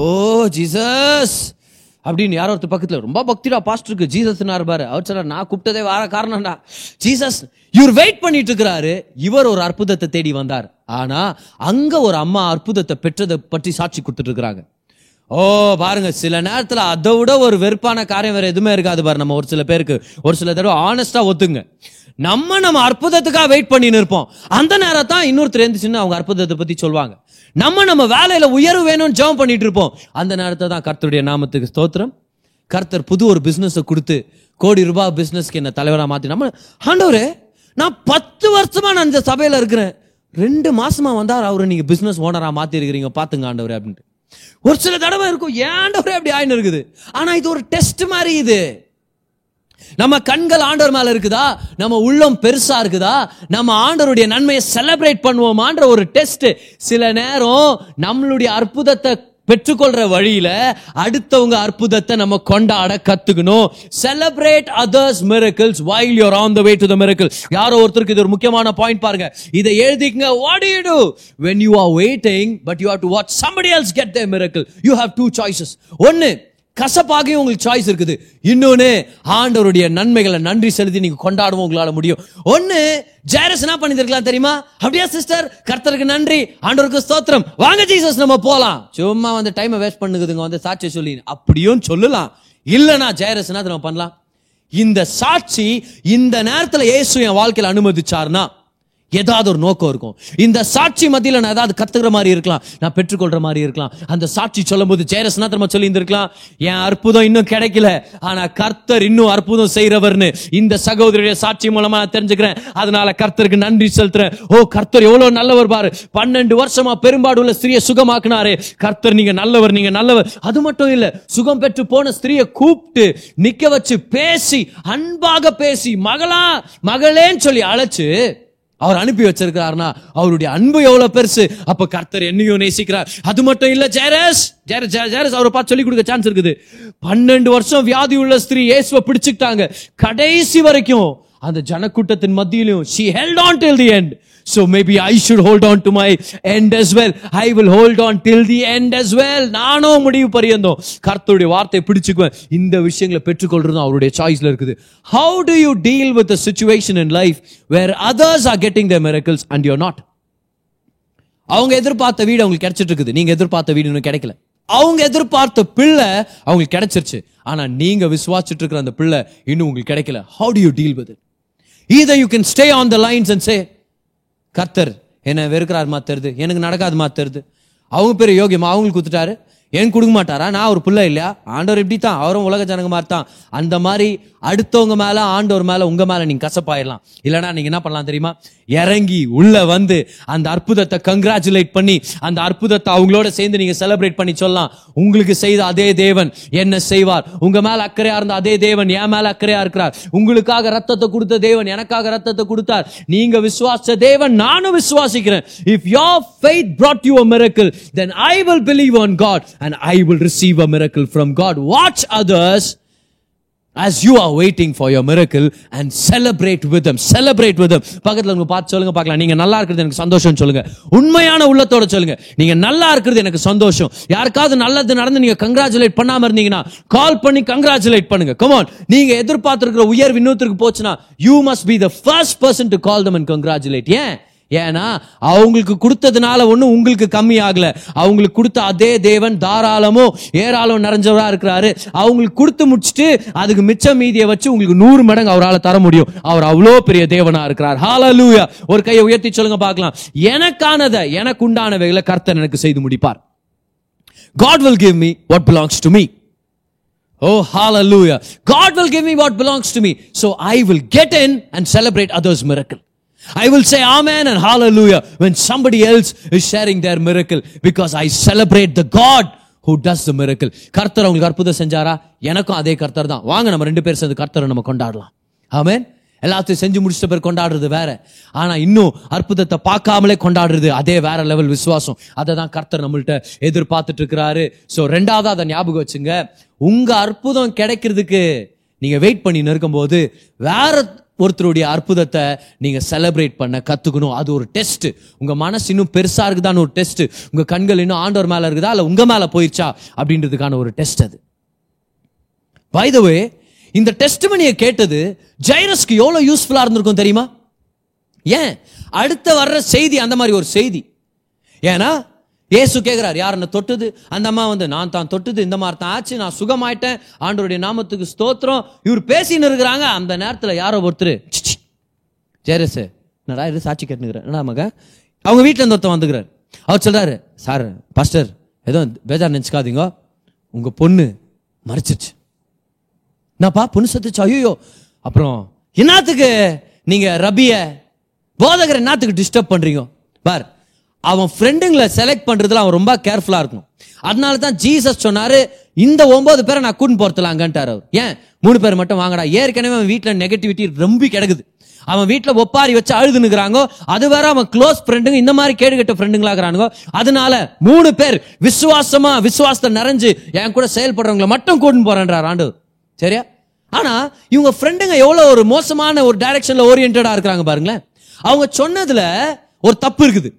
ஜீசஸ் அப்படின்னு யாரோ ஒருத்தர் பக்கத்தில் ரொம்ப பக்திடா பாஸ்டருக்கு ஜீசஸ் பாரு. அவர் சொன்னார் நான் கூப்பிட்டதே வர காரணம்டா. ஜீசஸ் இவர் வெயிட் பண்ணிட்டு இருக்கிறாரு இவர் ஒரு அற்புதத்தை தேடி வந்தார். ஆனா அங்க ஒரு அம்மா அற்புதத்தை பெற்றதை பற்றி சாட்சி கொடுத்துட்டு இருக்கிறாங்க ஓ பாருங்க சில நேரத்தில் அதை விட ஒரு வெறுப்பான காரியம் வேற எதுவுமே இருக்காது பாரு நம்ம ஒரு சில பேருக்கு. ஒரு சில தடவை ஆனஸ்டா ஒத்துங்க. நம்ம நம்ம அற்புதத்துக்காக வெயிட் பண்ணின்னு இருப்போம். அந்த நேரம் தான் இன்னொருத்தர் எழுந்துச்சுன்னு அவங்க அற்புதத்தை பத்தி சொல்லுவாங்க. நம்ம நம்ம வேலையில உயர்வு வேணும்னு ஜெபம் பண்ணிட்டு இருப்போம். அந்த நேரத்தை தான் கர்த்தருடைய நாமத்துக்கு ஸ்தோத்திரம். கர்த்தர் புது ஒரு பிசினஸ் கொடுத்து கோடி ரூபாய் பிசினஸ்க்கு என்ன தலைவராக மாத்தி நம்ம ஆண்டவரே நான் பத்து வருஷமா நான் இந்த சபையில இருக்கிறேன். ரெண்டு மாசமா வந்தார் அவரை நீங்க பிசினஸ் ஓனரா மாற்றிருக்கிறீங்க பார்த்துங்க பாத்துங்க அப்படின்ட்டு. ஒரு சில தடவை இருக்கும் ஏன் அப்படி ஆயின்னு இருக்குது? ஆனா இது ஒரு டெஸ்ட் மாதிரி இது. நம்ம கண்கள் ஆண்டவர் மேல இருக்குதா? நம்ம உள்ளம் பெருசா இருக்குதா? நம்ம ஆண்டவருடைய நன்மையை செலிப்ரேட் பண்ணுவோமான்ற ஒரு டெஸ்ட் சில நேரம் நம்மளுடைய அற்புதத்தை பெற்றுக்கொள்ற வழியில அடுத்தவங்க அற்புதத்தை நம்ம கொண்டாட கத்துக்கணும் celebrate others miracles while you're on the way to the miracle யாரோ ஒருத்தருக்கு இது ஒரு முக்கியமான பாயிண்ட் பாருங்க இதை எழுதிக்கங்க what you do when you are waiting but you have to watch somebody else get the miracle you have two choices ஒன்னு கசப்பாகையும் உங்களுக்கு சாய்ஸ் இருக்குது. இன்னொன்று ஆண்டவருடைய நன்மைகளை நன்றி செலுத்தி நீங்கள் கொண்டாடவும் உங்களால் முடியும். ஒன்று ஜேரஸ் என்ன பண்ணியிருக்கலாம் தெரியுமா? அப்படியா சிஸ்டர் கர்த்தருக்கு நன்றி. ஆண்டவருக்கு ஸ்தோத்திரம். வாங்க ஜீசஸ் நம்ம போகலாம் சும்மா வந்து டைமை வேஸ்ட் பண்ணுதுங்க வந்து சாட்சி சொல்லி. அப்படியும் சொல்லலாம். இல்லைனா ஜெயரஸ் என்ன நம்ம பண்ணலாம்? இந்த சாட்சி இந்த நேரத்தில் இயேசு என் வாழ்க்கையில் அனுமதிச்சார்னா ஏதாவது ஒரு நோக்கம் இருக்கும். இந்த சாட்சி மத்தியில் நான் ஏதாவது கத்துக்கிற மாதிரி இருக்கலாம். நான் பெற்றுக்கொள்ற மாதிரி இருக்கலாம். அந்த சாட்சி சொல்லும் போது ஜெயரசனா திரும்ப சொல்லி இருந்திருக்கலாம் என் அற்புதம் இன்னும் கிடைக்கல. ஆனா கர்த்தர் இன்னும் அற்புதம் செய்யறவர்னு இந்த சகோதரிய சாட்சி மூலமா தெரிஞ்சுக்கிறேன். அதனால கர்த்தருக்கு நன்றி செலுத்துறேன். ஓ கர்த்தர் எவ்வளவு நல்லவர் பாரு. பன்னெண்டு வருஷமா பெரும்பாடு உள்ள ஸ்திரியை சுகமாக்குனாரு. கர்த்தர் நீங்க நல்லவர் நீங்க நல்லவர். அது மட்டும் இல்ல சுகம் பெற்று போன ஸ்திரியை கூப்பிட்டு நிக்க வச்சு பேசி அன்பாக பேசி மகளா மகளேன்னு சொல்லி அழைச்சு அவர் அனுப்பி வச்சிருக்கிறார்னா அவருடைய அன்பு எவ்வளவு பெருசு? அப்ப கர்த்தர் என்னையும் நேசிக்கிறார். அது மட்டும் இல்ல ஜேரஸ்! ஜேரஸ் ஜெய- அவரை பார்த்து சொல்லி கொடுக்க சான்ஸ் இருக்குது. பன்னெண்டு வருஷம் வியாதி உள்ள ஸ்திரீ இயேசுவை பிடிச்சுக்கிட்டாங்க. கடைசி வரைக்கும் அந்த ஜனக்கூட்டத்தின் மத்தியிலும் she held on till the end so maybe i should hold on to my end as well i will hold on till the end as well நானும் முடிவு பரியந்தோம் கர்த்தருடைய வார்த்தையை பிடிச்சுக்குவேன் இந்த விஷயங்களை பெற்றுக்கொள்றதும் அவருடைய சாய்ஸ்ல இருக்குது how do you deal with a situation in life where others are getting their miracles and you're not அவங்க எதிர்பார்த்த வீடு அவங்களுக்கு கிடைச்சிட்டு இருக்குது நீங்க எதிர்பார்த்த வீடு இன்னும் கிடைக்கல அவங்க எதிர்பார்த்த பிள்ளை அவங்களுக்கு கிடைச்சிருச்சு ஆனா நீங்க விசுவாசிட்டு இருக்கிற அந்த பிள்ளை இன்னும் உங்களுக்கு கிடைக்கல how do you deal with it either you can stay on the lines and say கர்த்தர் என்னை வெறுக்கிறார் தெரியுது எனக்கு நடக்காது தெரியுது அவங்க பேர் யோகியமா அவங்களுக்கு கொடுத்துட்டாரு. ஏன் கொடுக்க மாட்டாரா? நான் ஒரு பிள்ளை இல்லையா? ஆண்டவர் இப்படி தான் அவரும் உலக ஜனங்க மாதிரி தான் அந்த மாதிரி அடுத்தவங்க மேல ஆண்டவர் மேல உங்க மேல நீங்க கசப்பாயிடலாம் இல்லைன்னா நீங்க என்ன பண்ணலாம் தெரியுமா? இறங்கி உள்ள வந்து அந்த அற்புதத்தை கங்க்ராச்சுலேட் பண்ணி அந்த அற்புதத்தை அவங்களோட சேர்ந்து நீங்க செலிப்ரேட் பண்ணி சொல்லலாம். உங்களுக்கு செய்த அதே தேவன் என்ன செய்வார்? உங்க மேல அக்கறையா இருந்த அதே தேவன் என் மேல அக்கறையா இருக்கிறார். உங்களுக்காக ரத்தத்தை கொடுத்த தேவன் எனக்காக ரத்தத்தை கொடுத்தார். நீங்க விசுவாச தேவன் நானும் விசுவாசிக்கிறேன். If your faith brought you a miracle then i will believe on god. And i will receive a miracle from god. Watch others as you are waiting for your miracle and celebrate with them. Celebrate with them. பக்கத்தில் உங்க பார்த்து சொல்லுங்க பார்க்கலாம். நீங்க நல்லா இருக்கிறது எனக்கு சந்தோஷம் சொல்லுங்க. உண்மையான உள்ளத்தோட சொல்லுங்க. நீங்க நல்லா இருக்கிறது எனக்கு சந்தோஷம். யாருக்காவது நல்லது நடந்து நீங்க கங்க்ராச்சுலேட் பண்ணாம இருந்தீங்கன்னா கால் பண்ணி கங்க்ராச்சுலேட் பண்ணுங்க. கமான் நீங்க எதிர்பார்த்திருக்கிற உயர் இன்னொருத்தருக்கு போச்சுன்னா you must be the first person to call them and congratulate ஏன்? ஏன்னா அவங்களுக்கு கொடுத்ததுனால ஒன்றும் உங்களுக்கு கம்மி ஆகல அவங்களுக்கு கொடுத்த அதே தேவன் தாராளமும் ஏராளம் நிறைஞ்சவராக இருக்கிறாரு. அவங்களுக்கு கொடுத்து முடிச்சுட்டு அதுக்கு மிச்ச மீதியை வச்சு உங்களுக்கு நூறு மடங்கு அவரால் தர முடியும். அவர் அவ்வளோ பெரிய தேவனாக இருக்கிறார். ஹalleluya ஒரு கையை உயர்த்தி சொல்லுங்க பார்க்கலாம். எனக்கானதை எனக்கு உண்டானவைகளை கர்த்தன் எனக்கு செய்து முடிப்பார். God will give me what belongs to me. Oh, hallelujah. God will give me what belongs to me so I will get in and celebrate others miracle I will say amen and hallelujah when somebody else is sharing their miracle because I celebrate the God who does the miracle. கர்த்தர் உங்களுக்கு அற்புதம் செஞ்சாரா? எனக்கும் அதே கர்த்தர் தான். வாங்க நம்ம ரெண்டு பேர் சேர்ந்து கர்த்தரை நம்ம கொண்டாடலாம். ஆமே எல்லாத்தையும் செஞ்சு முடிச்சிட்ட பேர் கொண்டாடுறது வேற. ஆனா இன்னும் அற்புதத்தை பார்க்காமலே கொண்டாடுறது அதே வேற லெவல் விசுவாசம். அதை தான் கர்த்தர் நம்மள்ட்ட எதிர்பார்த்துட்டு இருக்கிறாரு. சோ ரெண்டாவது அதை ஞாபகம் வச்சுங்க. உங்க அற்புதம் கிடைக்கிறதுக்கு நீங்க வெயிட் பண்ணி இருக்கும்போது வேற ஒருத்தருடைய அற்புதத்தை நீங்க செலிப்ரேட் பண்ண கத்துக்கணும். அது ஒரு டெஸ்ட் உங்க மனசு இன்னும் பெருசா இருக்குதான்னு ஒரு டெஸ்ட் உங்க கண்கள் இன்னும் ஆண்டவர் மேல இருக்குதா? இல்ல உங்க மேல போயிடுச்சா அப்படின்றதுக்கான ஒரு டெஸ்ட் அது. பை இந்த டெஸ்ட் மணியை கேட்டது ஜைரஸ்க்கு எவ்வளவு யூஸ்ஃபுல்லா இருந்திருக்கும் தெரியுமா? ஏன்? அடுத்த வர்ற செய்தி அந்த மாதிரி ஒரு செய்தி. ஏன்னா இயேசு கேட்கிறார் யார் என்ன தொட்டுது? அந்த அம்மா வந்து நான் தான் தொட்டுது இந்த மாதிரி தான் ஆச்சு நான் சுகமாயிட்டேன். ஆண்டவருடைய நாமத்துக்கு ஸ்தோத்திரம். இவர் பேசின்னு இருக்கிறாங்க. அந்த நேரத்தில் யாரோ ஒருத்தர் ஜேரஸ் சி, என்னடா இது சாட்சி கேட்டுக்கிறேன் என்ன மக? அவங்க வீட்டில் இருந்து ஒருத்தன் வந்துக்கிறார். அவர் சொல்கிறாரு சார் பாஸ்டர் ஏதோ பேஜார் நினச்சிக்காதீங்க. உங்கள் பொண்ணு மறைச்சிருச்சு. என்னப்பா பொண்ணு சத்துச்சு? ஐயோ அப்புறம் என்னத்துக்கு? நீங்கள் ரபிய போதகர் என்னத்துக்கு டிஸ்டர்ப் பண்ணுறீங்க பார் அவன் ஃப்ரெண்டுங்களை செலக்ட் பண்ணுறதுல அவன் ரொம்ப கேர்ஃபுல்லாக இருக்கணும். அதனால தான் ஜீசஸ் சொன்னார் இந்த ஒன்பது பேரை நான் கூட்டின்னு போறதுலாங்கன்ட்டார் அவர். ஏன்? மூணு பேர் மட்டும் வாங்கடா. ஏற்கனவே அவன் வீட்டில் நெகட்டிவிட்டி ரொம்ப கிடக்குது. அவன் வீட்டில் ஒப்பாரி வச்சு அழுதுனுக்குறாங்கோ அது வேற அவன் க்ளோஸ் ஃப்ரெண்டுங்க இந்த மாதிரி கேடு கட்ட ஃப்ரெண்டுங்களா அதனால மூணு பேர் விசுவாசமா விசுவாசத்தை நிறைஞ்சு என் கூட செயல்படுறவங்களை மட்டும் கூட்டின்னு போறேன்றார் ஆண்டு சரியா? ஆனா இவங்க ஃப்ரெண்டுங்க எவ்வளோ ஒரு மோசமான ஒரு டைரக்ஷன்ல ஓரியன்டா இருக்கிறாங்க பாருங்களேன். அவங்க சொன்னதுல ஒரு தப்பு இருக்குது.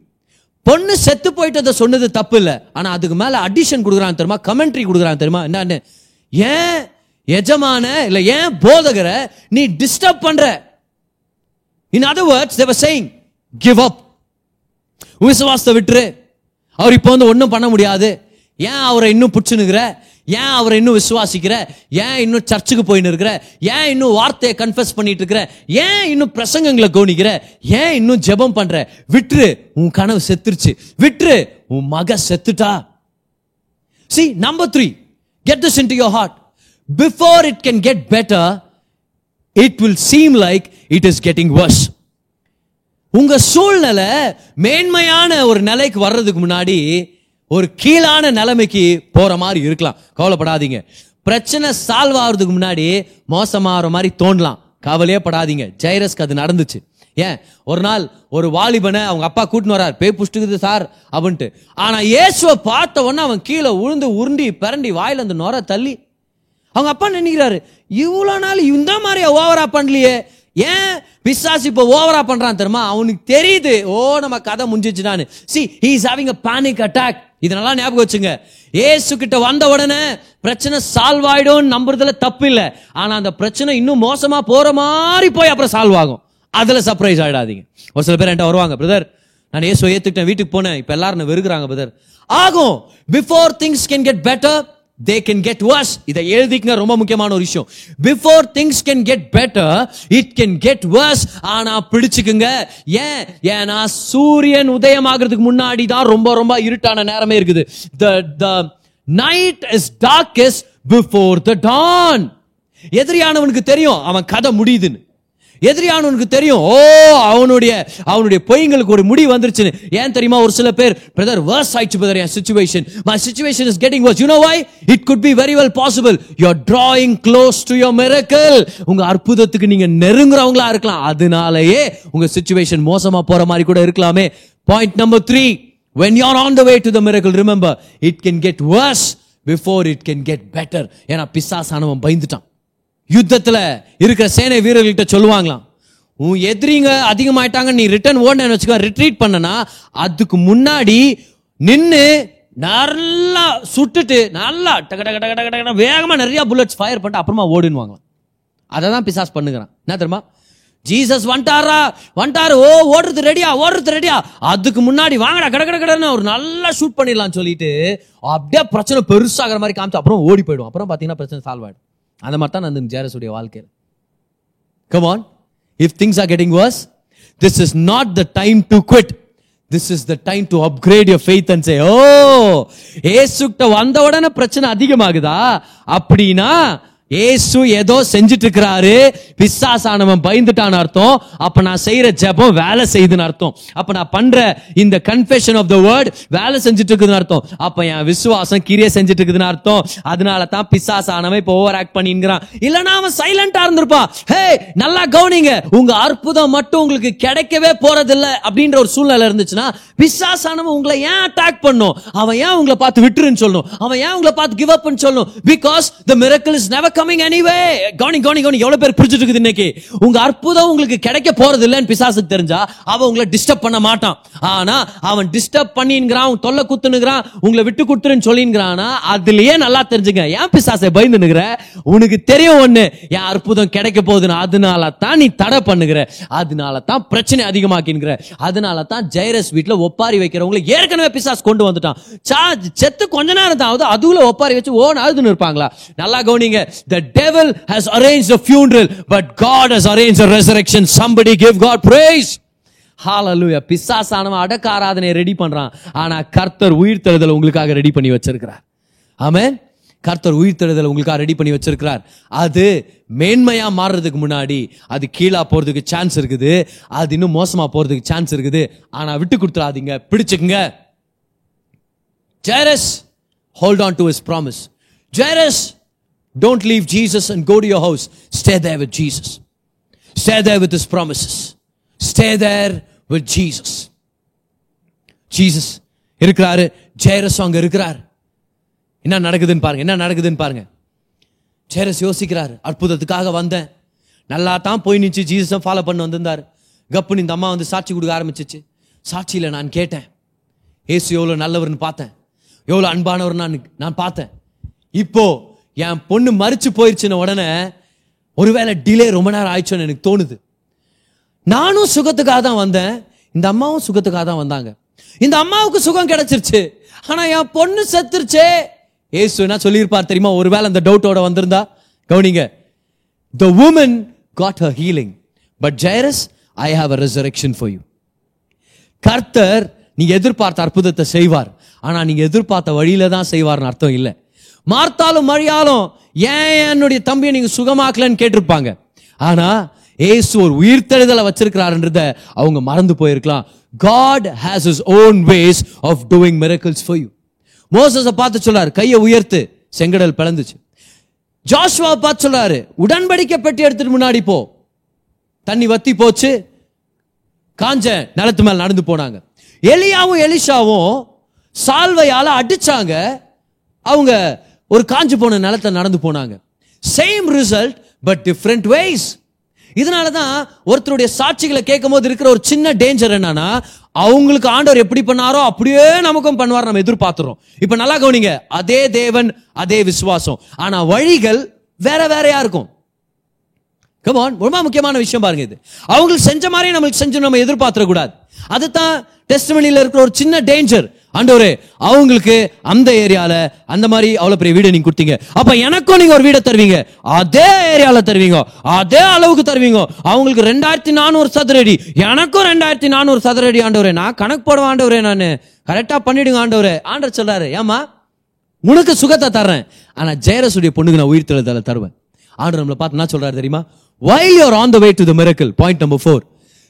பொண்ணு செத்து போயிட்டதை சொன்னது தப்பு இல்லை ஆனால் அதுக்கு மேலே அடிஷன் கொடுக்குறான் தெரியுமா? கமெண்ட்ரி கொடுக்குறான் தெரியுமா? என்னன்னு? ஏன் எஜமான இல்லை ஏன் போதகரை நீ டிஸ்டர்ப் பண்ற? In other words they're saying give up விசுவாசத்தை விட்டுரு. அவர் இப்போ வந்து ஒன்றும் பண்ண முடியாது. ஏன் அவரை இன்னும் பிடிச்சுனுக்கிற ஏன் அவரை இன்னும் விசுவாசிக்கிற? ஏன் இன்னும் சர்ச்சுக்கு போயின்னு இருக்கிற? ஏன் இன்னும் வார்த்தையை கன்ஃபஸ் பண்ணிட்டு இருக்கிற? ஏன் இன்னும் பிரசங்கங்களை கவனிக்கிற? ஏன் இன்னும் ஜெபம் பண்ற? விட்டுரு உன் கனவு செத்துருச்சு. விட்டுரு உன் மக செத்துட்டா. See number three get this into your heart before it can get better it will seem like it is getting worse உங்க சூழ்நிலை மேன்மையான ஒரு நிலைக்கு வர்றதுக்கு முன்னாடி ஒரு கீழான நிலைமைக்கு போற மாதிரி இருக்கலாம். கவலைப்படாதீங்க. பிரச்சனை சால்வ் ஆகுறதுக்கு முன்னாடி மோசமாகிற மாதிரி தோணலாம். கவலையே படாதீங்க. ஜெயரஸ்க்கு அது நடந்துச்சு. ஏன்? ஒரு நாள் ஒரு வாலிபனை அவங்க அப்பா கூட்டின்னு வரார் பேய் புஷ்டுக்குது சார் அப்படின்ட்டு. ஆனா இயேசுவை பார்த்த உடனே அவன் கீழே உழுந்து உருண்டி பிறண்டி வாயில அந்த நுர தள்ளி அவங்க அப்பா நினைக்கிறாரு இவ்வளோ நாள் இந்த மாதிரி ஓவரா பண்ணலையே. ஏன் பிசாஸ் இப்போ ஓவரா பண்றான் தெரியுமா? அவனுக்கு தெரியுது. ஓ நம்ம கதை முடிஞ்சிச்சுடான்னு see he is having a panic attack இதெல்லாம் ஞாபகம் வச்சுங்க. ஏசு கிட்ட வந்த உடனே பிரச்சனை சால்வ் ஆயிடும் நம்புறதுல தப்பு இல்லை. ஆனா அந்த பிரச்சனை இன்னும் மோசமா போற மாதிரி போய் அப்புறம் சால்வ் ஆகும். அதுல சர்ப்ரைஸ் ஆயிடாதீங்க. ஒரு சில பேர் என்கிட்ட வருவாங்க பிரதர் நான் ஏசுவை ஏத்துக்கிட்டேன் வீட்டுக்கு போனேன். இப்ப எல்லாரும் வெறுக்கிறாங்க பிரதர் ஆகும். Before things can get better they can get worse இதை எழுதிக்கங்க ரொம்ப முக்கியமான ஒரு விஷயம். Before things can get better it can get worse ஆனா பிடிச்சுக்குங்க. ஏன்? ஏன்னா சூரியன் உதயமாகிறதுக்கு முன்னாடி தான் ரொம்ப ரொம்ப இருட்டான நேரமே இருக்குது. The the night is darkest before the dawn எதிரியானவனுக்கு தெரியும் அவன் கதை முடியுதுன்னு. எதிரியானவனுக்கு தெரியும் ஓ அவனுடைய அவனுடைய பொய்ங்களுக்கு ஒரு முடி வந்துருச்சுன்னு. ஏன் தெரியுமா ஒரு சில பேர் பிரதர் வர்ஸ் ஆயிடுச்சு brother N situation my situation is getting worse you know why it could be very well possible you are drawing close to your miracle உங்க அற்புதத்துக்கு நீங்க நெருங்குறவங்களா இருக்கலாம். அதனாலயே உங்க சுச்சுவேஷன் மோசமா போற மாதிரி கூட இருக்கலாமே. Point number three when you are on the way to the miracle remember it can get worse before it can get better ஏன்னா பிசாசானவன் பயந்துட்டான். யுத்தத்தில் இருக்கிற சேனை வீரர்கள்கிட்ட சொல்லுவாங்களாம் உன் எதிரிங்க அதிகமாயிட்டாங்க நீ ரிட்டர்ன் ஓடனு வச்சுக்க ரிட்ரீட் பண்ணனா அதுக்கு முன்னாடி நின்று நல்லா சுட்டுட்டு நல்லா டக டக டக டக டக வேகமாக நிறைய புல்லட்ஸ் ஃபயர் பண்ணிட்டு அப்புறமா ஓடினுவாங்களாம் அதை தான் பிசாஸ் பண்ணுகிறான். என்ன தெரியுமா? ஜீசஸ் வந்துட்டாரா? வந்துட்டாரு. ஓ ஓடுறது ரெடியா ஓடுறது ரெடியா அதுக்கு முன்னாடி வாங்கடா கட கட கடன்னு ஒரு நல்லா ஷூட் பண்ணிடலாம் சொல்லிட்டு அப்படியே பிரச்சனை பெருசாகிற மாதிரி காமிச்சு அப்புறம் ஓடி போயிடும் அப்புறம் பார்த்தீங்கன்னா பிரச்சனை சால்வ் ஆகிடும் அந்த மாதிரி தான் அந்த ஜேரஸுடைய வாழ்க்கையில் come if things are getting worse this is not the time to quit this is the time to upgrade your faith and say oh ஏசுக்கிட்ட வந்த உடனே பிரச்சனை அதிகமாகுதா? அப்படின்னா ஏசு ஏதோ செஞ்சுட்டு இருக்கிறாரு பிசாசானவன் பயந்துட்டான்னு அர்த்தம். அப்ப நான் செய்யற ஜபம் வேலை செய்யுதுன்னு அர்த்தம். அப்ப நான் பண்ற இந்த கன்ஃபெஷன் ஆஃப் த வேர்ட் வேலை செஞ்சுட்டு இருக்குதுன்னு அர்த்தம். அப்ப என் விசுவாசம் கிரியை செஞ்சுட்டு இருக்குதுன்னு அர்த்தம். அதனால தான் பிசாசானவன் இப்போ ஓவர் ஆக்ட் பண்ணிங்கிறான் இல்லைன்னா அவன் சைலண்டா இருந்திருப்பான். ஹே நல்லா கவனிங்க. உங்க அற்புதம் மட்டும் உங்களுக்கு கிடைக்கவே போறதில்ல அப்படின்ற ஒரு சூழ்நிலை இருந்துச்சுன்னா பிசாசானவன் உங்களை ஏன் அட்டாக் பண்ணும்? அவன் ஏன் உங்களை பார்த்து விட்டுருன்னு சொல்லணும் அவன் ஏன் உங்களை பார்த்து கிவ் அப்னு சொல்லணும் because the miracle is never coming anyway கவனி கவனி கவனி எவ்வளவு பேர் புரிஞ்சுட்டு இருக்குது இன்னைக்கு? உங்க அற்புதம் உங்களுக்கு கிடைக்க போறது இல்லைன்னு பிசாசுக்கு தெரிஞ்சா அவன் உங்களை டிஸ்டர்ப் பண்ண மாட்டான். ஆனா அவன் டிஸ்டர்ப் பண்ணிங்கிறான் உன் தொல்லை குத்துனுங்கிறான் உங்களை விட்டு கொடுத்துருன்னு சொல்லிங்கிறானா அதுலயே நல்லா தெரிஞ்சுங்க. ஏன் பிசாசை பயந்து நிக்கிற? உனக்கு தெரியும் ஒண்ணு என் அற்புதம் கிடைக்க போகுதுன்னு அதனால தான் நீ தடை பண்ணுகிற. அதனால தான் பிரச்சனை அதிகமாக்கின்கிற அதனால தான் ஜெயரஸ் வீட்டில் ஒப்பாரி வைக்கிறவங்களை ஏற்கனவே பிசாஸ் கொண்டு வந்துட்டான். சார்ஜ் செத்து கொஞ்ச நேரம் தான் ஆகுது அதுல ஒப்பாரி வச்சு ஓன் ஆகுதுன்னு இருப்பாங்களா? நல்லா கவனிங்க. The devil has arranged a funeral but god has arranged a resurrection. Somebody give god praise. ஹாலலூயா பிசாசானவன் அடக்க ஆராதனையை ரெடி பண்றான். ஆனா கர்த்தர் உயிர் தழுதல் உங்களுக்காக ரெடி பண்ணி வச்சிருக்கிறார். ஆமே கர்த்தர் உயிர் தழுதல் உங்களுக்காக ரெடி பண்ணி வச்சிருக்கிறார். அது மேன்மையா மாறுறதுக்கு முன்னாடி அது கீழா போறதுக்கு சான்ஸ் இருக்குது. அது இன்னும் மோசமா போறதுக்கு சான்ஸ் இருக்குது. ஆனா விட்டு கொடுத்துறாதீங்க பிடிச்சுக்குங்க. Jairus hold on to his promise Jairus don't leave Jesus and go to your house. Stay there with Jesus. Stay there with his promises. Stay there with Jesus. Jesus இருக்கிறாரு. ஜெயரஸ் அங்க இருக்கிறார். என்ன நடக்குதுன்னு பாருங்க. என்ன நடக்குதுன்னு பாருங்க. ஜெயரஸ் யோசிக்கிறார். அற்புதத்துக்காக வந்தேன். நல்லா தான் போய் நிச்சு ஜீசஸை ஃபாலோ பண்ண வந்திருந்தார். கப்புன்னு இந்த அம்மா வந்து சாட்சி கொடுக்க ஆரம்பிச்சிச்சு. சாட்சியில் நான் கேட்டேன். ஏசு எவ்வளோ நல்லவர்னு பார்த்தேன். எவ்வளோ அன்பானவர் நான் நான் பார்த்தேன். இப்போ என் பொண்ணு மறிச்சு போயிடுச்சுன்னு உடனே ஒருவேளை டிலே ரொம்ப நேரம் ஆயிடுச்சோன்னு எனக்கு தோணுது. நானும் சுகத்துக்காக தான் வந்தேன். இந்த அம்மாவும் சுகத்துக்காக தான் வந்தாங்க. இந்த அம்மாவுக்கு சுகம் கிடைச்சிருச்சு. ஆனா என் பொண்ணு செத்துருச்சே. ஏசு என்ன சொல்லியிருப்பார் தெரியுமா? ஒருவேளை அந்த டவுட்டோட வந்திருந்தா கவனிங்க. The woman got her healing but Jairus I have a resurrection for you கர்த்தர் நீங்க எதிர்பார்த்த அற்புதத்தை செய்வார். ஆனா நீங்க எதிர்பார்த்த வழியில தான் செய்வார்னு அர்த்தம் இல்லை. மார்த்தாலும் மழையாலும் ஏன் என்னுடைய தம்பியை நீங்க சுகமாக்கலன்னு கேட்டிருப்பாங்க? ஆனா ஏசு ஒரு உயிர்த்தெழுதலை வச்சிருக்கிறாருன்றத அவங்க மறந்து போயிருக்கலாம். God has his own ways of doing miracles for you மோசஸை பார்த்து சொல்றாரு கையை உயர்த்து செங்கடல் பிளந்துச்சு. ஜாஷ்வா பார்த்து சொல்றாரு உடன்படிக்கை பெட்டி எடுத்துட்டு முன்னாடி போ. தண்ணி வத்தி போச்சு காஞ்ச நிலத்து மேல நடந்து போனாங்க. எலியாவும் எலிஷாவும் சால்வையால அடிச்சாங்க. அவங்க ஒரு காஞ்சு போன நிலத்தை நடந்து போனாங்க. Same result but different ways இதனால தான் ஒருத்தருடைய சாட்சிகளை கேட்கும் போது இருக்கிற ஒரு சின்ன டேஞ்சர் என்னன்னா அவங்களுக்கு ஆண்டவர் எப்படி பண்ணாரோ அப்படியே நமக்கும் பண்ணுவார் நம்ம எதிர்பார்த்துறோம். இப்ப நல்லா கவனிங்க. அதே தேவன் அதே விசுவாசம். ஆனா வழிகள் வேற வேறையா இருக்கும். கமான் ரொம்ப முக்கியமான விஷயம் பாருங்க இது. அவங்களுக்கு செஞ்ச மாதிரி நம்மளுக்கு செஞ்சு நம்ம எதிர்பார்த்திட கூடாது அதுதான் டெஸ்ட்மனில இருக்கிற ஒரு சின்ன டேஞ்சர் ஆண்டவரே அவங்களுக்கு அந்த ஏரியால அந்த மாதிரி அவ்வளவு பெரிய வீடு நீங்க கொடுத்தீங்க. அப்ப எனக்கும் நீங்க ஒரு வீடை தருவீங்க. அதே ஏரியால தருவீங்க. அதே அளவுக்கு தருவீங்க. அவங்களுக்கு ரெண்டாயிரத்தி நானூறு சதுரடி. எனக்கும் ரெண்டாயிரத்தி நானூறு சதுரடி ஆண்டவரே. நான் கணக்கு போடுவேன் ஆண்டவரே நான். கரெக்டா பண்ணிடுங்க ஆண்டவரே. ஆண்டவர் சொல்றாரு ஏமா உனக்கு சுகத்தை தர்றேன். ஆனா ஜெயரசுடைய பொண்ணுக்கு நான் உயிர் தெழுதலை தருவேன். ஆண்டவர் நம்மளை பார்த்து என்ன சொல்றாரு தெரியுமா? While you're on the way to the miracle point number 4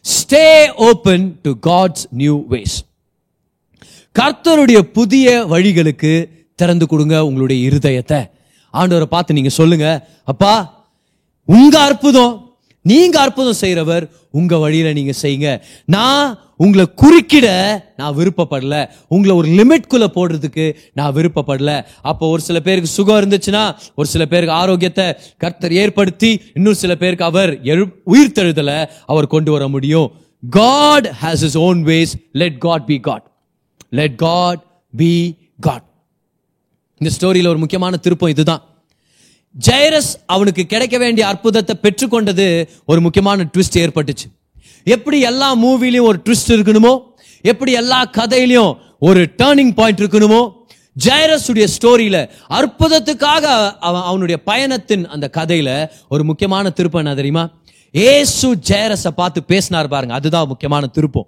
stay open to god's new ways. கர்த்தருடைய புதிய வழிகளுக்கு திறந்து கொடுங்க உங்களுடைய இருதயத்தை. ஆண்டவரை பார்த்து நீங்க சொல்லுங்க அப்பா உங்க அற்புதம் நீங்க அற்புதம் செய்யறவர் உங்க வழியில நீங்க செய்யுங்க. நான் உங்களை குறுக்கிட நான் விருப்பப்படல. உங்களை ஒரு லிமிட்குள்ள போடுறதுக்கு நான் விருப்பப்படல. அப்போ ஒரு சில பேருக்கு சுகம் இருந்துச்சுன்னா ஒரு சில பேருக்கு ஆரோக்கியத்தை கர்த்தர் ஏற்படுத்தி இன்னும் சில பேருக்கு அவர் எழு- உயிர்த்தெழுதல அவர் கொண்டு வர முடியும். God has his own ways let God be God let God be God இந்த ஸ்டோரியில் ஒரு முக்கியமான திருப்பம் இதுதான். ஜெயரஸ் அவனுக்கு கிடைக்க வேண்டிய அற்புதத்தை பெற்றுக்கொண்டது ஒரு முக்கியமான ட்விஸ்ட் ஏற்பட்டுச்சு. எப்படி எல்லா மூவிலையும் ஒரு ட்விஸ்ட் இருக்கணுமோ? எப்படி எல்லா கதையிலையும் ஒரு டேர்னிங் பாயிண்ட் இருக்கணுமோ? ஜெயரஸ் ஸ்டோரியில அற்புதத்துக்காக அவன் அவனுடைய பயணத்தின் அந்த கதையில ஒரு முக்கியமான திருப்பம் என்ன தெரியுமா? ஏசு ஜெயரஸை பார்த்து பேசினார் பாருங்க அதுதான் முக்கியமான திருப்பம்.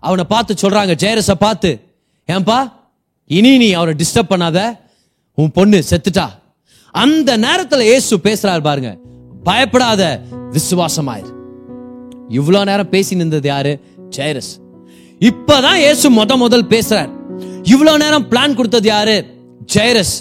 அவனை பார்த்து சொல்றாங்க ஜெயரஸை பார்த்து ஏன்பா இனி நீ அவரை டிஸ்டர்ப் பண்ணாத உன் பொண்ணு செத்துட்டா. அந்த நேரத்தில் ஏசு பேசுறாரு பாருங்க பயப்படாத விசுவாசமாயிரு. இவ்வளோ நேரம் பேசி நின்றது யாரு? ஜெயரஸ். இப்பதான் ஏசு முத முதல் பேசுறார். இவ்வளோ நேரம் பிளான் கொடுத்தது யாரு? ஜெயரஸ்.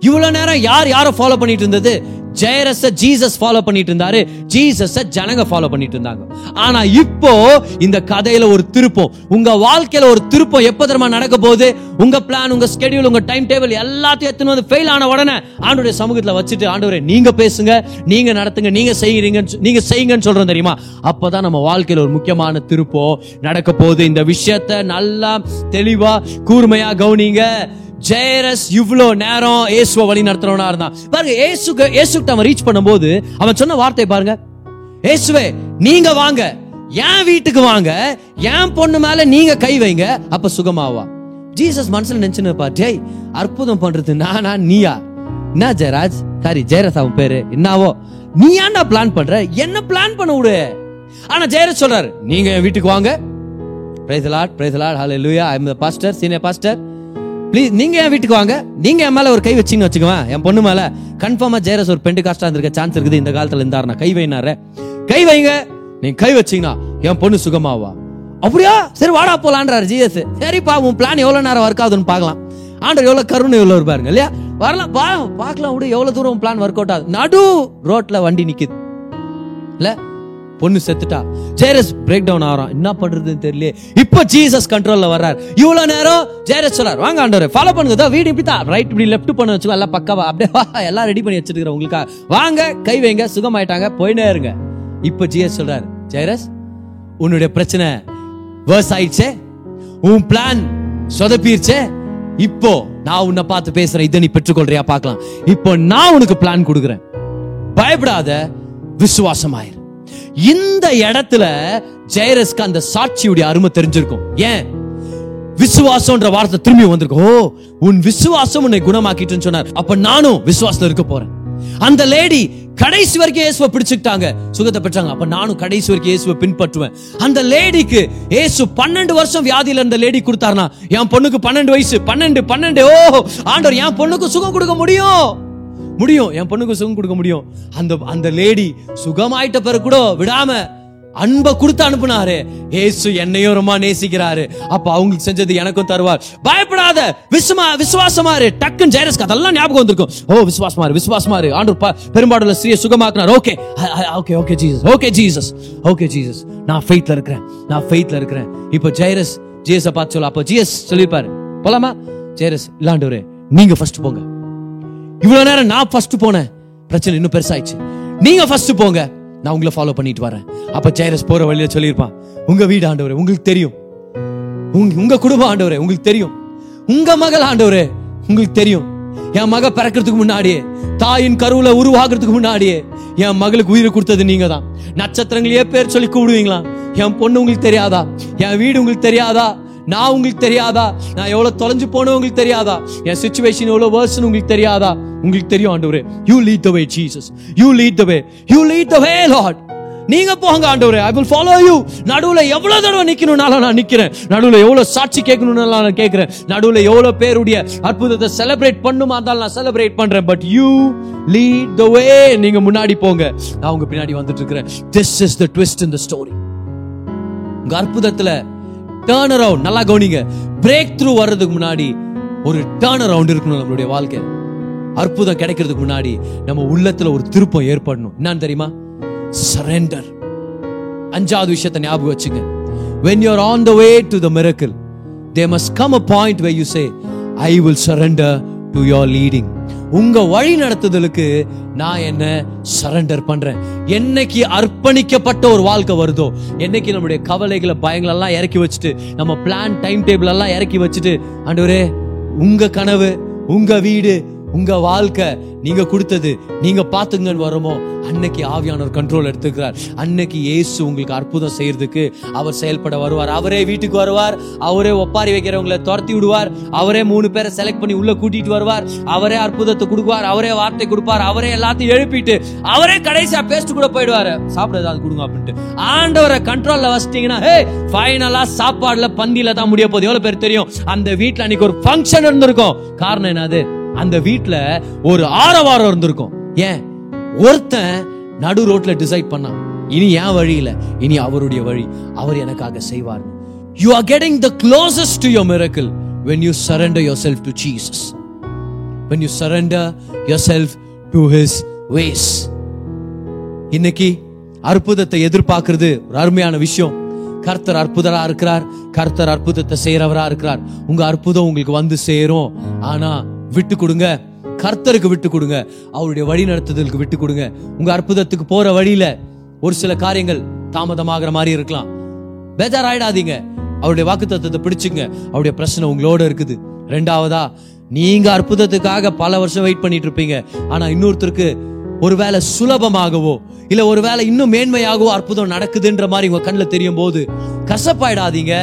இவ்வளோ நேரம் யார் யாரை ஃபாலோ பண்ணிட்டு இருந்தது? ஜெயரஸ ஜீசஸ் ஃபாலோ பண்ணிட்டு இருந்தாரு ஜீசஸ ஜனங்க ஃபாலோ பண்ணிட்டு இருந்தாங்க ஆனா இப்போ இந்த கதையில ஒரு திருப்பம். உங்க வாழ்க்கையில ஒரு திருப்பம் எப்போ தருமா நடக்க போகுது? உங்க பிளான் உங்க ஸ்கெடியூல் உங்க டைம் டேபிள் எல்லாத்தையும் எடுத்துன்னு வந்து ஃபெயில் ஆன உடனே ஆண்டோடைய சமூகத்துல வச்சுட்டு ஆண்டவரே நீங்க பேசுங்க. நீங்க நடத்துங்க. நீங்க செய்யறீங்க நீங்க செய்யுங்கன்னு சொல்றோம் தெரியுமா? அப்பதான் நம்ம வாழ்க்கையில ஒரு முக்கியமான திருப்பம் நடக்க போகுது. இந்த விஷயத்த நல்லா தெளிவா கூர்மையா கவனிங்க. ஜெயரஸ் இவ்வளோ நேரம் ஏசுவ வழி நடத்துறவனா இருந்தான். பாருங்க ஏசுக்கு ஏசுக்கு அவன் ரீச் பண்ணும்போது அவன் சொன்ன வார்த்தை பாருங்க. ஏசுவே நீங்க வாங்க. என் வீட்டுக்கு வாங்க. என் பொண்ணு மேல நீங்க கை வைங்க. அப்ப சுகமாவா? ஜீசஸ் மனசுல நினைச்சுன்னு பா ஜெய் அற்புதம் பண்றது நானா நீயா? என்ன ஜெயராஜ்? சாரி ஜெயரஸ் அவன் பேரு. என்னவோ? நீ ஏன்டா பிளான் பண்ற? என்ன பிளான் பண்ண விடு? ஆனா ஜெயரஸ் சொல்றாரு நீங்க என் வீட்டுக்கு வாங்க. Praise lord praise lord hallelujah I am the pastor senior pastor please நீங்க என் வீட்டுக்கு வாங்க. நீங்க என் மேல ஒரு கை வச்சிங்கன்னு வச்சுக்குவேன் என் பொண்ணு மேல கன்ஃபார்மா ஜெயரஸ் ஒரு பெண்டு காஸ்டா இருந்திருக்க சான்ஸ் இருக்குது. இந்த காலத்துல இருந்தாருனா கை வைனாரு. கை வைங்க. நீ கை வச்சீங்கன்னா என் பொண்ணு சுகமாவா? அப்படியா? சரி வாடா போலான்றாரு ஜிஎஸ் சரிப்பா உன் பிளான் எவ்வளவு நேரம் ஒர்க் ஆகுதுன்னு பார்க்கலாம். ஆண்டர் எவ்வளவு கருணை எவ்வளவு இருப்பாருங்க இல்லையா? வரலாம் பா பார்க்கலாம் விடு. எவ்வளவு தூரம் பிளான் ஒர்க் அவுட் ஆகுது. நடு ரோட்ல வண்டி நிக்குது. இல்ல? பொண்ணு செத்துட்டா. ஜேரஸ் பிரேக் டவுன் ஆகிறான் என்ன பண்றதுன்னு தெரியல இப்போ ஜீசஸ் கண்ட்ரோல்ல வர்றார். இவ்வளவு நேரம் ஜெயரஸ் சொல்றார் வாங்க ஆண்டவர் ஃபாலோ பண்ணுங்க. தான் வீடு இப்படி தான் ரைட் இப்படி லெஃப்ட் பண்ண வச்சுக்கோ. எல்லாம் பக்காவா. அப்படியே வா எல்லாம் ரெடி பண்ணி வச்சிருக்கிறேன் உங்களுக்கா. வாங்க கை வைங்க சுகமாயிட்டாங்க போயினே இருங்க. இப்போ ஜிஎஸ் சொல்றாரு ஜெயரஸ் உன்னுடைய பிரச்சனை வேர்ஸ் ஆயிடுச்சே. உன் பிளான் சொதப்பிருச்சே. இப்போ நான் உன்னை பார்த்து பேசுறேன். இதை நீ பெற்றுக்கொள்றியா? பார்க்கலாம். இப்போ நான் உனக்கு பிளான் கொடுக்குறேன். பயப்படாத. விசுவாசமாயிரு. இந்த இடத்துல ஜெயரஸ்க்கு அந்த சாட்சியுடைய அருமை தெரிஞ்சிருக்கும். ஏன்? விசுவாசம்ன்ற வார்த்தை திரும்பி வந்திருக்கும். ஓ உன் விசுவாசம் உன்னை குணமாக்கிட்டுன்னு சொன்னார். அப்ப நானும் விசுவாசத்துல இருக்க போறேன். அந்த லேடி கடைசி வரைக்கும் இயேசுவை பிடிச்சுக்கிட்டாங்க. சுகத்தை பெற்றாங்க. அப்ப நானும் கடைசி வரைக்கும் இயேசுவை பின்பற்றுவேன். அந்த லேடிக்கு இயேசு பன்னெண்டு வருஷம் வியாதியில இருந்த லேடி கொடுத்தாருனா என் பொண்ணுக்கு பன்னெண்டு வயசு பன்னெண்டு பன்னெண்டு ஓ ஆண்டவர் என் பொண்ணுக்கு சுகம் கொடுக்க முடியும். முடியும். என் பொண்ணுக்கு சுகம் கொடுக்க முடியும். அந்த அந்த லேடி சுகமாயிட்ட பிறகு கூட விடாம அன்பை கொடுத்து அனுப்புனாரு. ஏசு என்னையும் ரொம்ப நேசிக்கிறாரு. அப்ப அவங்களுக்கு செஞ்சது எனக்கும் தருவார். பயப்படாத. விசுமா விசுவாசமாரு டக்குன்னு ஜெயரஸ்க்கு அதெல்லாம் ஞாபகம் வந்திருக்கும். ஓ விசுவாசமாரு விசுவாசமாரு ஆண்டு பெரும்பாடுல ஸ்ரீயை சுகமாக்குனார். Okay. Okay okay Jesus okay Jesus okay Jesus நான் ஃபெய்த்ல இருக்கிறேன். நான் ஃபெய்த்ல இருக்கிறேன். இப்போ ஜெயரஸ் ஜிஎஸ் பார்த்து சொல்ல அப்போ ஜிஎஸ் சொல்லிருப்பாரு போலாமா? ஜெயரஸ் இல்லாண்டவரே நீங்க ஃபர்ஸ்ட் போங்க. இவ்வளவு நேரம் நான் ஃபர்ஸ்ட் போனேன் பிரச்சனை இன்னும் பெருசாயிடுச்சு. நீங்க ஃபர்ஸ்ட் போங்க நான் உங்களை ஃபாலோ பண்ணிட்டு வரேன். அப்ப ஜெயரஸ் போற வழியில சொல்லியிருப்பான் உங்க வீடு ஆண்டவரே உங்களுக்கு தெரியும். உங்க உங்க குடும்பம் ஆண்டவரே உங்களுக்கு தெரியும். உங்க மகள் ஆண்டவரே உங்களுக்கு தெரியும். என் மக பிறக்கிறதுக்கு முன்னாடியே தாயின் கருவுல உருவாகிறதுக்கு முன்னாடியே என் மகளுக்கு உயிரை கொடுத்தது நீங்க தான் நட்சத்திரங்களையே பேர் சொல்லி கூப்பிடுவீங்களா என் பொண்ணு உங்களுக்கு தெரியாதா? என் வீடு உங்களுக்கு தெரியாதா? நான் உங்களுக்கு தெரியாதா? நான் எவ்வளவு தொலைஞ்சு போனேன் உங்களுக்கு தெரியாதா? என் சுச்சுவேஷன் எவ்வளவு வேர்ஸ்னு உங்களுக்கு தெரியாதா? உங்களுக்கு தெரியும் ஆண்டவரே. You lead the way Jesus you lead the way you lead the way Lord நீங்க போங்க ஆண்டவரே. ஐ வில் ஃபாலோ யூ நடுவுல எவ்வளவு தடவை நிக்கணும்னாலும் நான் நிக்கிறேன். நடுவுல எவ்வளவு சாட்சி கேட்கணும்னால நான் கேட்கிறேன். நடுவுல எவ்வளவு பேருடைய அற்புதத்தை செலிப்ரேட் பண்ணுமா இருந்தாலும் நான் செலிப்ரேட் பண்றேன். But you lead the way நீங்க முன்னாடி போங்க. நான் உங்க பின்னாடி வந்துட்டு இருக்கிறேன். This is the twist in the story உங்க அற்புதத்துல டேர்ன் அரவுண்ட் நல்லா கவனிங்க. பிரேக் த்ரூ வர்றதுக்கு முன்னாடி ஒரு டேர்ன் அரவுண்ட் இருக்கணும் நம்மளுடைய வாழ்க்கை. அற்புதம் கிடைக்கிறதுக்கு முன்னாடி நம்ம உள்ளத்துல ஒரு திருப்பம் ஏற்படணும். என்னன்னு தெரியுமா? சரண்டர் அஞ்சாவது விஷயத்தை ஞாபகம் வச்சுங்க. When you're on the way to the miracle there must come a point where you say i will surrender to your leading. உங்க வழி நடத்துதலுக்கு நான் என்ன சரண்டர் பண்றேன். என்னைக்கு அர்ப்பணிக்கப்பட்ட ஒரு வாழ்க்கை வருதோ என்னைக்கு நம்முடைய கவலைகளை பயங்களெல்லாம் இறக்கி வச்சுட்டு நம்ம பிளான் டைம் டேபிள் எல்லாம் இறக்கி வச்சுட்டு ஆண்டவரே உங்க கனவு உங்க வீடு உங்க வாழ்க்கை நீங்க கொடுத்தது நீங்க பாத்துங்கன்னு வருமோ? அன்னைக்கு ஆவியானவர் கண்ட்ரோல் எடுத்துக்கிறார். அன்னைக்கு இயேசு உங்களுக்கு அற்புதம் செய்யறதுக்கு அவர் செயல்பட வருவார். அவரே வீட்டுக்கு வருவார். அவரே ஒப்பாரி வைக்கிறவங்களை துரத்தி விடுவார். அவரே மூணு பேரை செலக்ட் பண்ணி உள்ள கூட்டிட்டு வருவார். அவரே அற்புதத்தை கொடுப்பார் அவரே வார்த்தை கொடுப்பார். அவரே எல்லாத்தையும் எழுப்பிட்டு அவரே கடைசியா பேஸ்ட் கூட போயிடுவாரு. சாப்பிட ஏதாவது கொடுங்க அப்படின்ட்டு. ஆண்டவரை கண்ட்ரோல்ல வச்சிட்டீங்கன்னா ஹே ஃபைனலா சாப்பாடுல பந்தியில தான் முடிய போகுது. எவ்வளவு பேர் தெரியும்? அந்த வீட்டுல அன்னைக்கு ஒரு ஃபங்க்ஷன் இருந்திருக்கும். காரணம் என்னது? அந்த வீட்ல ஒரு ஆரவாரம் இருந்திருக்கும். ஏன்? ஒருத்தன் நடு ரோட்ல டிசைட் பண்ணான். இனி என் வழி இல்ல. இனி அவருடைய வழி. அவர் எனக்காக செய்வார் you are getting the closest to your you surrender you self to Jesus when you surrender surrender self to his ways இன்னைக்கு அற்புதத்தை எதிர்பார்க்கிறது ஒரு அருமையான விஷயம். கர்த்தர் அற்புதரா இருக்கிறார். கர்த்தர் அற்புதத்தை செய்யறவரா இருக்கிறார். உங்க அற்புதம் உங்களுக்கு வந்து சேரும். ஆனா விட்டு கொடுங்க கர்த்தருக்கு விட்டு கொடுங்க அவருடைய வழி நடத்துதலுக்கு விட்டு கொடுங்க உங்க அற்புதத்துக்கு போற வழியில ஒரு சில காரியங்கள் தாமதமாகிற மாதிரி இருக்கலாம். பேஜார் ஆயிடாதீங்க அவருடைய தத்துவத்தை பிடிச்சுங்க. அவருடைய பிரச்சனை உங்களோட இருக்குது. ரெண்டாவதா நீங்க அற்புதத்துக்காக பல வருஷம் வெயிட் பண்ணிட்டு இருப்பீங்க. ஆனா இன்னொருத்தருக்கு ஒருவேளை சுலபமாகவோ இல்ல ஒருவேளை இன்னும் மேன்மையாகவோ அற்புதம் நடக்குதுன்ற மாதிரி உங்க கண்ணுல தெரியும் போது கசப்பாயிடாதீங்க.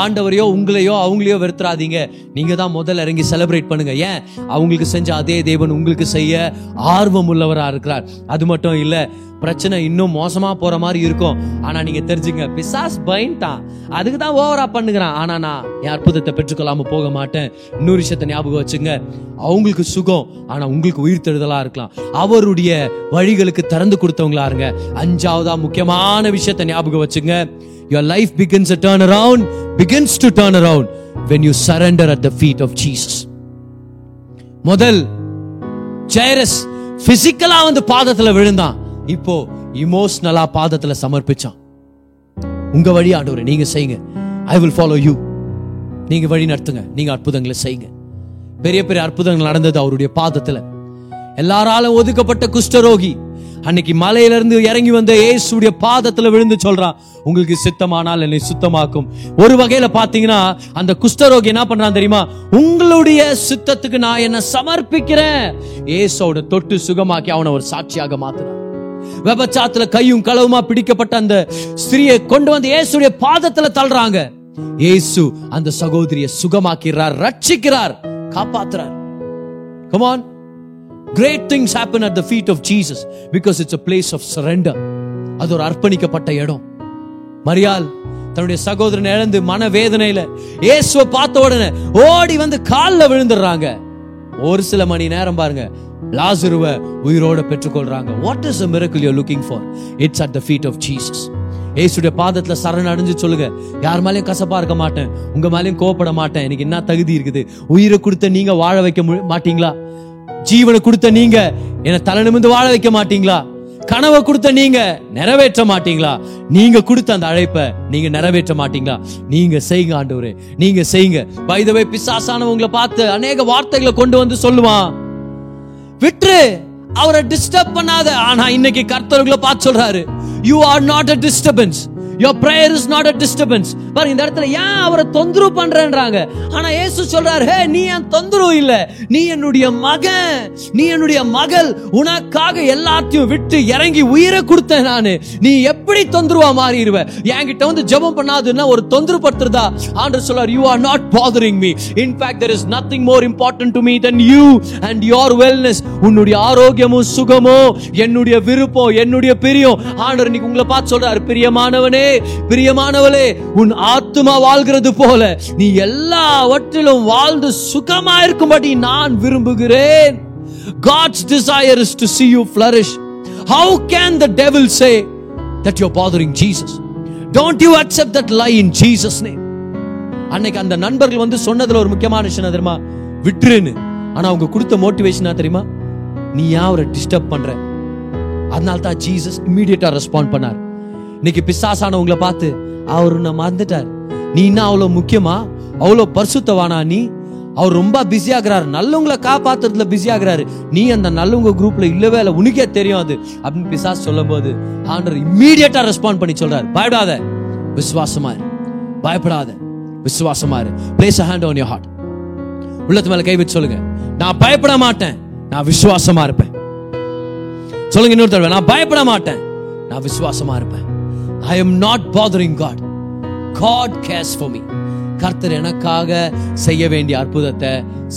ஆண்டவரையோ உங்களையோ அவங்களையோ வெறுத்துறாதீங்க. நீங்க தான் முதல்ல இறங்கி செலிப்ரேட் பண்ணுங்க. ஏன்? அவங்களுக்கு செஞ்ச அதே தேவன் உங்களுக்கு செய்ய ஆர்வம் உள்ளவரா இருக்கிறார். அது மட்டும் இல்ல பிரச்சனை இன்னும் மோசமா போற மாதிரி இருக்கும். ஆனா நீங்க தெரிஞ்சுங்க பிசாஸ் பயன்ட்டான் அதுக்கு தான் ஓவரா பண்ணுகிறான். ஆனா நான் என் அற்புதத்தை பெற்றுக்கொள்ளாம போக மாட்டேன். இன்னொரு விஷயத்தை ஞாபகம் வச்சுங்க. அவங்களுக்கு சுகம் ஆனா உங்களுக்கு உயிர் தெழுதலா இருக்கலாம். அவருடைய வழிகளுக்கு திறந்து கொடுத்தவங்களா பாருங்க. அஞ்சாவதா முக்கியமான விஷயத்தை ஞாபகம் வச்சுங்க. Your life begins to turn around begins to turn around when you surrender at the feet of jesus. முதல் ஜெயரஸ் பிசிக்கலா வந்து பாதத்துல விழுந்தான். இப்போ இமோஷனலா பாதத்துல சமர்ப்பிச்சான். உங்க வழி ஆண்டவர் நீங்க செய்யுங்க. ஐ வில் ஃபாலோ யூ நீங்க வழி நடத்துங்க. நீங்க அற்புதங்களை செய்யுங்க. பெரிய பெரிய அற்புதங்கள் நடந்தது அவருடைய பாதத்துல. எல்லாராலும் ஒதுக்கப்பட்ட குஷ்டரோகி அன்னைக்கு மலையிலிருந்து இறங்கி வந்த இயேசுடைய பாதத்துல விழுந்து சொல்றான் உங்களுக்கு சித்தமானால் என்னை சுத்தமாக்கும். ஒரு வகையில பாத்தீங்கன்னா அந்த குஷ்டரோகி என்ன பண்றான் தெரியுமா? உங்களுடைய சித்தத்துக்கு நான் என்ன சமர்ப்பிக்கிறேன். ஏசோட தொட்டு சுகமாக்கி அவனை ஒரு சாட்சியாக மாத்துறான். விபச்சாத்துல கையும் களவுமா பிடிக்கப்பட்ட அந்த ஸ்திரியை கொண்டு வந்து இயேசுடைய பாதத்துல தள்ளுறாங்க. இயேசு அந்த சகோதரியை சுகமாக்கிறார் ரட்சிக்கிறார் காப்பாத்துறார். Come on great things happen at the feet of Jesus because it's a place of surrender அது ஒரு அர்ப்பணிக்கப்பட்ட இடம். மரியால் தன்னுடைய சகோதரன் இழந்து மன வேதனையில இயேசுவை பார்த்த உடனே ஓடி வந்து காலில் விழுந்துடுறாங்க. ஒரு சில மணி நேரம் பாருங்க. லாசருவ உயிரோட பெற்றுக்கொள்றாங்க. What is a miracle you're looking for it's at the feet of jesus. இயேசுடைய பாதத்துல சரண் அடைஞ்சு சொல்லுங்க. யார் மேலேயும் கசப்பா இருக்க மாட்டேன். உங்க மேலயும் கோவப்பட மாட்டேன். எனக்கு என்ன தகுதி இருக்குது? உயிரை கொடுத்த நீங்க வாழ வைக்க மாட்டீங்களா? ஜீவனை கொடுத்த நீங்க என்ன தலை நிமிந்து வாழ வைக்க மாட்டீங்களா? கனவை கொடுத்த நீங்க நிறைவேற்ற மாட்டீங்களா? நீங்க கொடுத்த அந்த அழைப்பை நீங்க நிறைவேற்ற மாட்டீங்களா? நீங்க செய்யுங்க ஆண்டவரே. நீங்க செய்யுங்க. பைதவை பிசாசானவங்களை பார்த்து அநேக வார்த்தைகளை கொண்டு வந்து சொல்லுவான். விட்டுரு. அவரை டிஸ்டர்ப் பண்ணாத. ஆனா இன்னைக்கு கர்த்தர்களை பார்த்து சொல்றாரு. You are not a disturbance your prayer is not a disturbance பாருங்க இந்த இடத்துல ஏன் அவரை தொந்தரவு பண்றேன்றாங்க? ஆனா இயேசு சொல்றாரு ஹே நீ என் தொந்தரவு இல்ல? நீ என்னுடைய மகன். நீ என்னுடைய மகள். உனக்காக எல்லாத்தையும் விட்டு இறங்கி உயிரை கொடுத்தேன் நானு. நீ எப்படி தொந்தரவா மாறிடுவ? என்கிட்ட வந்து ஜெபம் பண்ணாதுன்னா ஒரு தொந்தரவு படுத்துறதா? ஆண்டர் சொல்றார் you are not bothering me in fact there is nothing more important to me then you and and wellness உன்னுடைய ஆரோக்கியமும் சுகமும் என்னுடைய விருப்பம் என்னுடைய பிரியம். ஆண்டர் இன்னைக்கு உங்களை பார்த்து சொல்றாரு பிரியமானவனே பிரியமானவளே உன் ஆத்துமா வாழ்கிறது போல நீ எல்லாவற்றிலும் வாழ்ந்து சுகமா இருக்கும்படி நான் விரும்புகிறேன் God's desire is to see you flourish. How can the devil say that you're bothering Jesus? Don't you accept that lie in Jesus' name. அன்னைக்கு அந்த நண்பர்கள் வந்து சொன்னதுல ஒரு முக்கியமான விஷயம் தெரியுமா விட்டுருன்னு ஆனா அவங்க கொடுத்த மோட்டிவேஷனா தெரியுமா நீ ஏன் அவரை டிஸ்டர்ப் பண்ற அதனால தான் ஜீசஸ் இம்மீடியட்டா ரெஸ்பாண்ட் பண்ணார் இன்னைக்கு பிசாசானவங்களை பார்த்து அவர் உன்னை மறந்துட்டார். நீ இன்னும் அவ்வளவு முக்கியமா? அவ்வளவு பரிசுத்தவானா நீ? அவர் ரொம்ப பிஸி ஆகிறாரு. நல்லவங்களை காப்பாத்துறதுல பிஸி ஆகிறாரு. நீ அந்த நல்லவங்க குரூப்ல இல்லவே இல்லை. உனக்கே தெரியும் அது. அப்படின்னு பிசாஸ் சொல்லும் போது ஆண்டர் இம்மீடியட்டா ரெஸ்பாண்ட் பண்ணி சொல்றாரு. பயப்படாத. விசுவாசமா இரு. பயப்படாத. விசுவாசமா இரு. Place hand on your heart உள்ளத்து மேல கை வச்சு சொல்லுங்க. நான் பயப்பட மாட்டேன். நான் விசுவாசமா இருப்பேன். சொல்லுங்க இன்னொரு தடவை நான் பயப்பட மாட்டேன். நான் விசுவாசமா இருப்பேன். I am not bothering God God cares for me கர்த்தர் எனக்காக செய்ய வேண்டிய அற்புதத்தை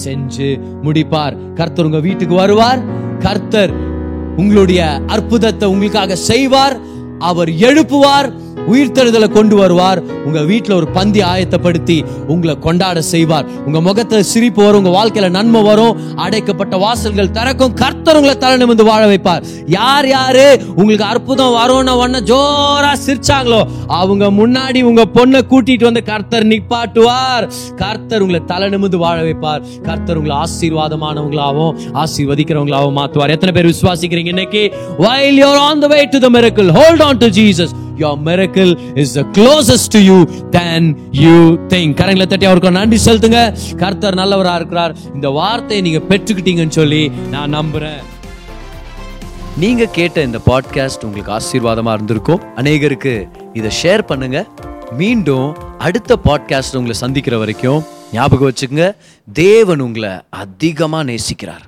செஞ்சு முடிப்பார். கர்த்தர் உங்க வீட்டுக்கு வருவார். கர்த்தர் உங்களுடைய அற்புதத்தை உங்களுக்காக செய்வார். அவர் எழுப்புவார். உயிர்த்தெழுதலை கொண்டு வருவார். உங்க வீட்டில் ஒரு பந்தி ஆயத்தப்படுத்தி உங்களை கொண்டாட செய்வார். உங்க முகத்துல சிரிப்பு வரும் உங்க வாழ்க்கையில நன்மை வரும். அடைக்கப்பட்ட வாசல்கள் திறக்கும். கர்த்தர் உங்களை தலை நிமிர்ந்து வாழ வைப்பார். யார் யாரு உங்களுக்கு அற்புதம் வரும்னு உடனே ஜோரா சிரிச்சாங்களோ அவங்க முன்னாடி உங்க பொண்ணை கூட்டிட்டு வந்து கர்த்தர் நிப்பாட்டுவார். கர்த்தர் உங்களை தலை நிமிர்ந்து வாழ வைப்பார். கர்த்தர் உங்களை ஆசீர்வாதமானவங்களாகவும் ஆசீர்வதிக்கிறவங்களாகவும் மாத்துவார். எத்தனை பேர் விசுவாசிக்கிறீங்க இன்னைக்கு? While you're on the way to the miracle hold on to Jesus. Your miracle is the closest to you than you think. கரங்களை தட்டி அவருக்கு நன்றி செலுத்துங்க. கர்த்தர் நல்லவரா இருக்கிறார். இந்த வார்த்தையை நீங்க பெற்றுக்கிட்டீங்கன்னு சொல்லி நான் நம்புறேன். நீங்க கேட்ட இந்த பாட்காஸ்ட் உங்களுக்கு ஆசீர்வாதமா இருந்திருக்கும். அநேகருக்கு இதை ஷேர் பண்ணுங்க. மீண்டும் அடுத்த பாட்காஸ்ட் உங்களை சந்திக்கிற வரைக்கும் ஞாபகம் வச்சுக்கோங்க. தேவன் உங்களை அதிகமாக நேசிக்கிறார்.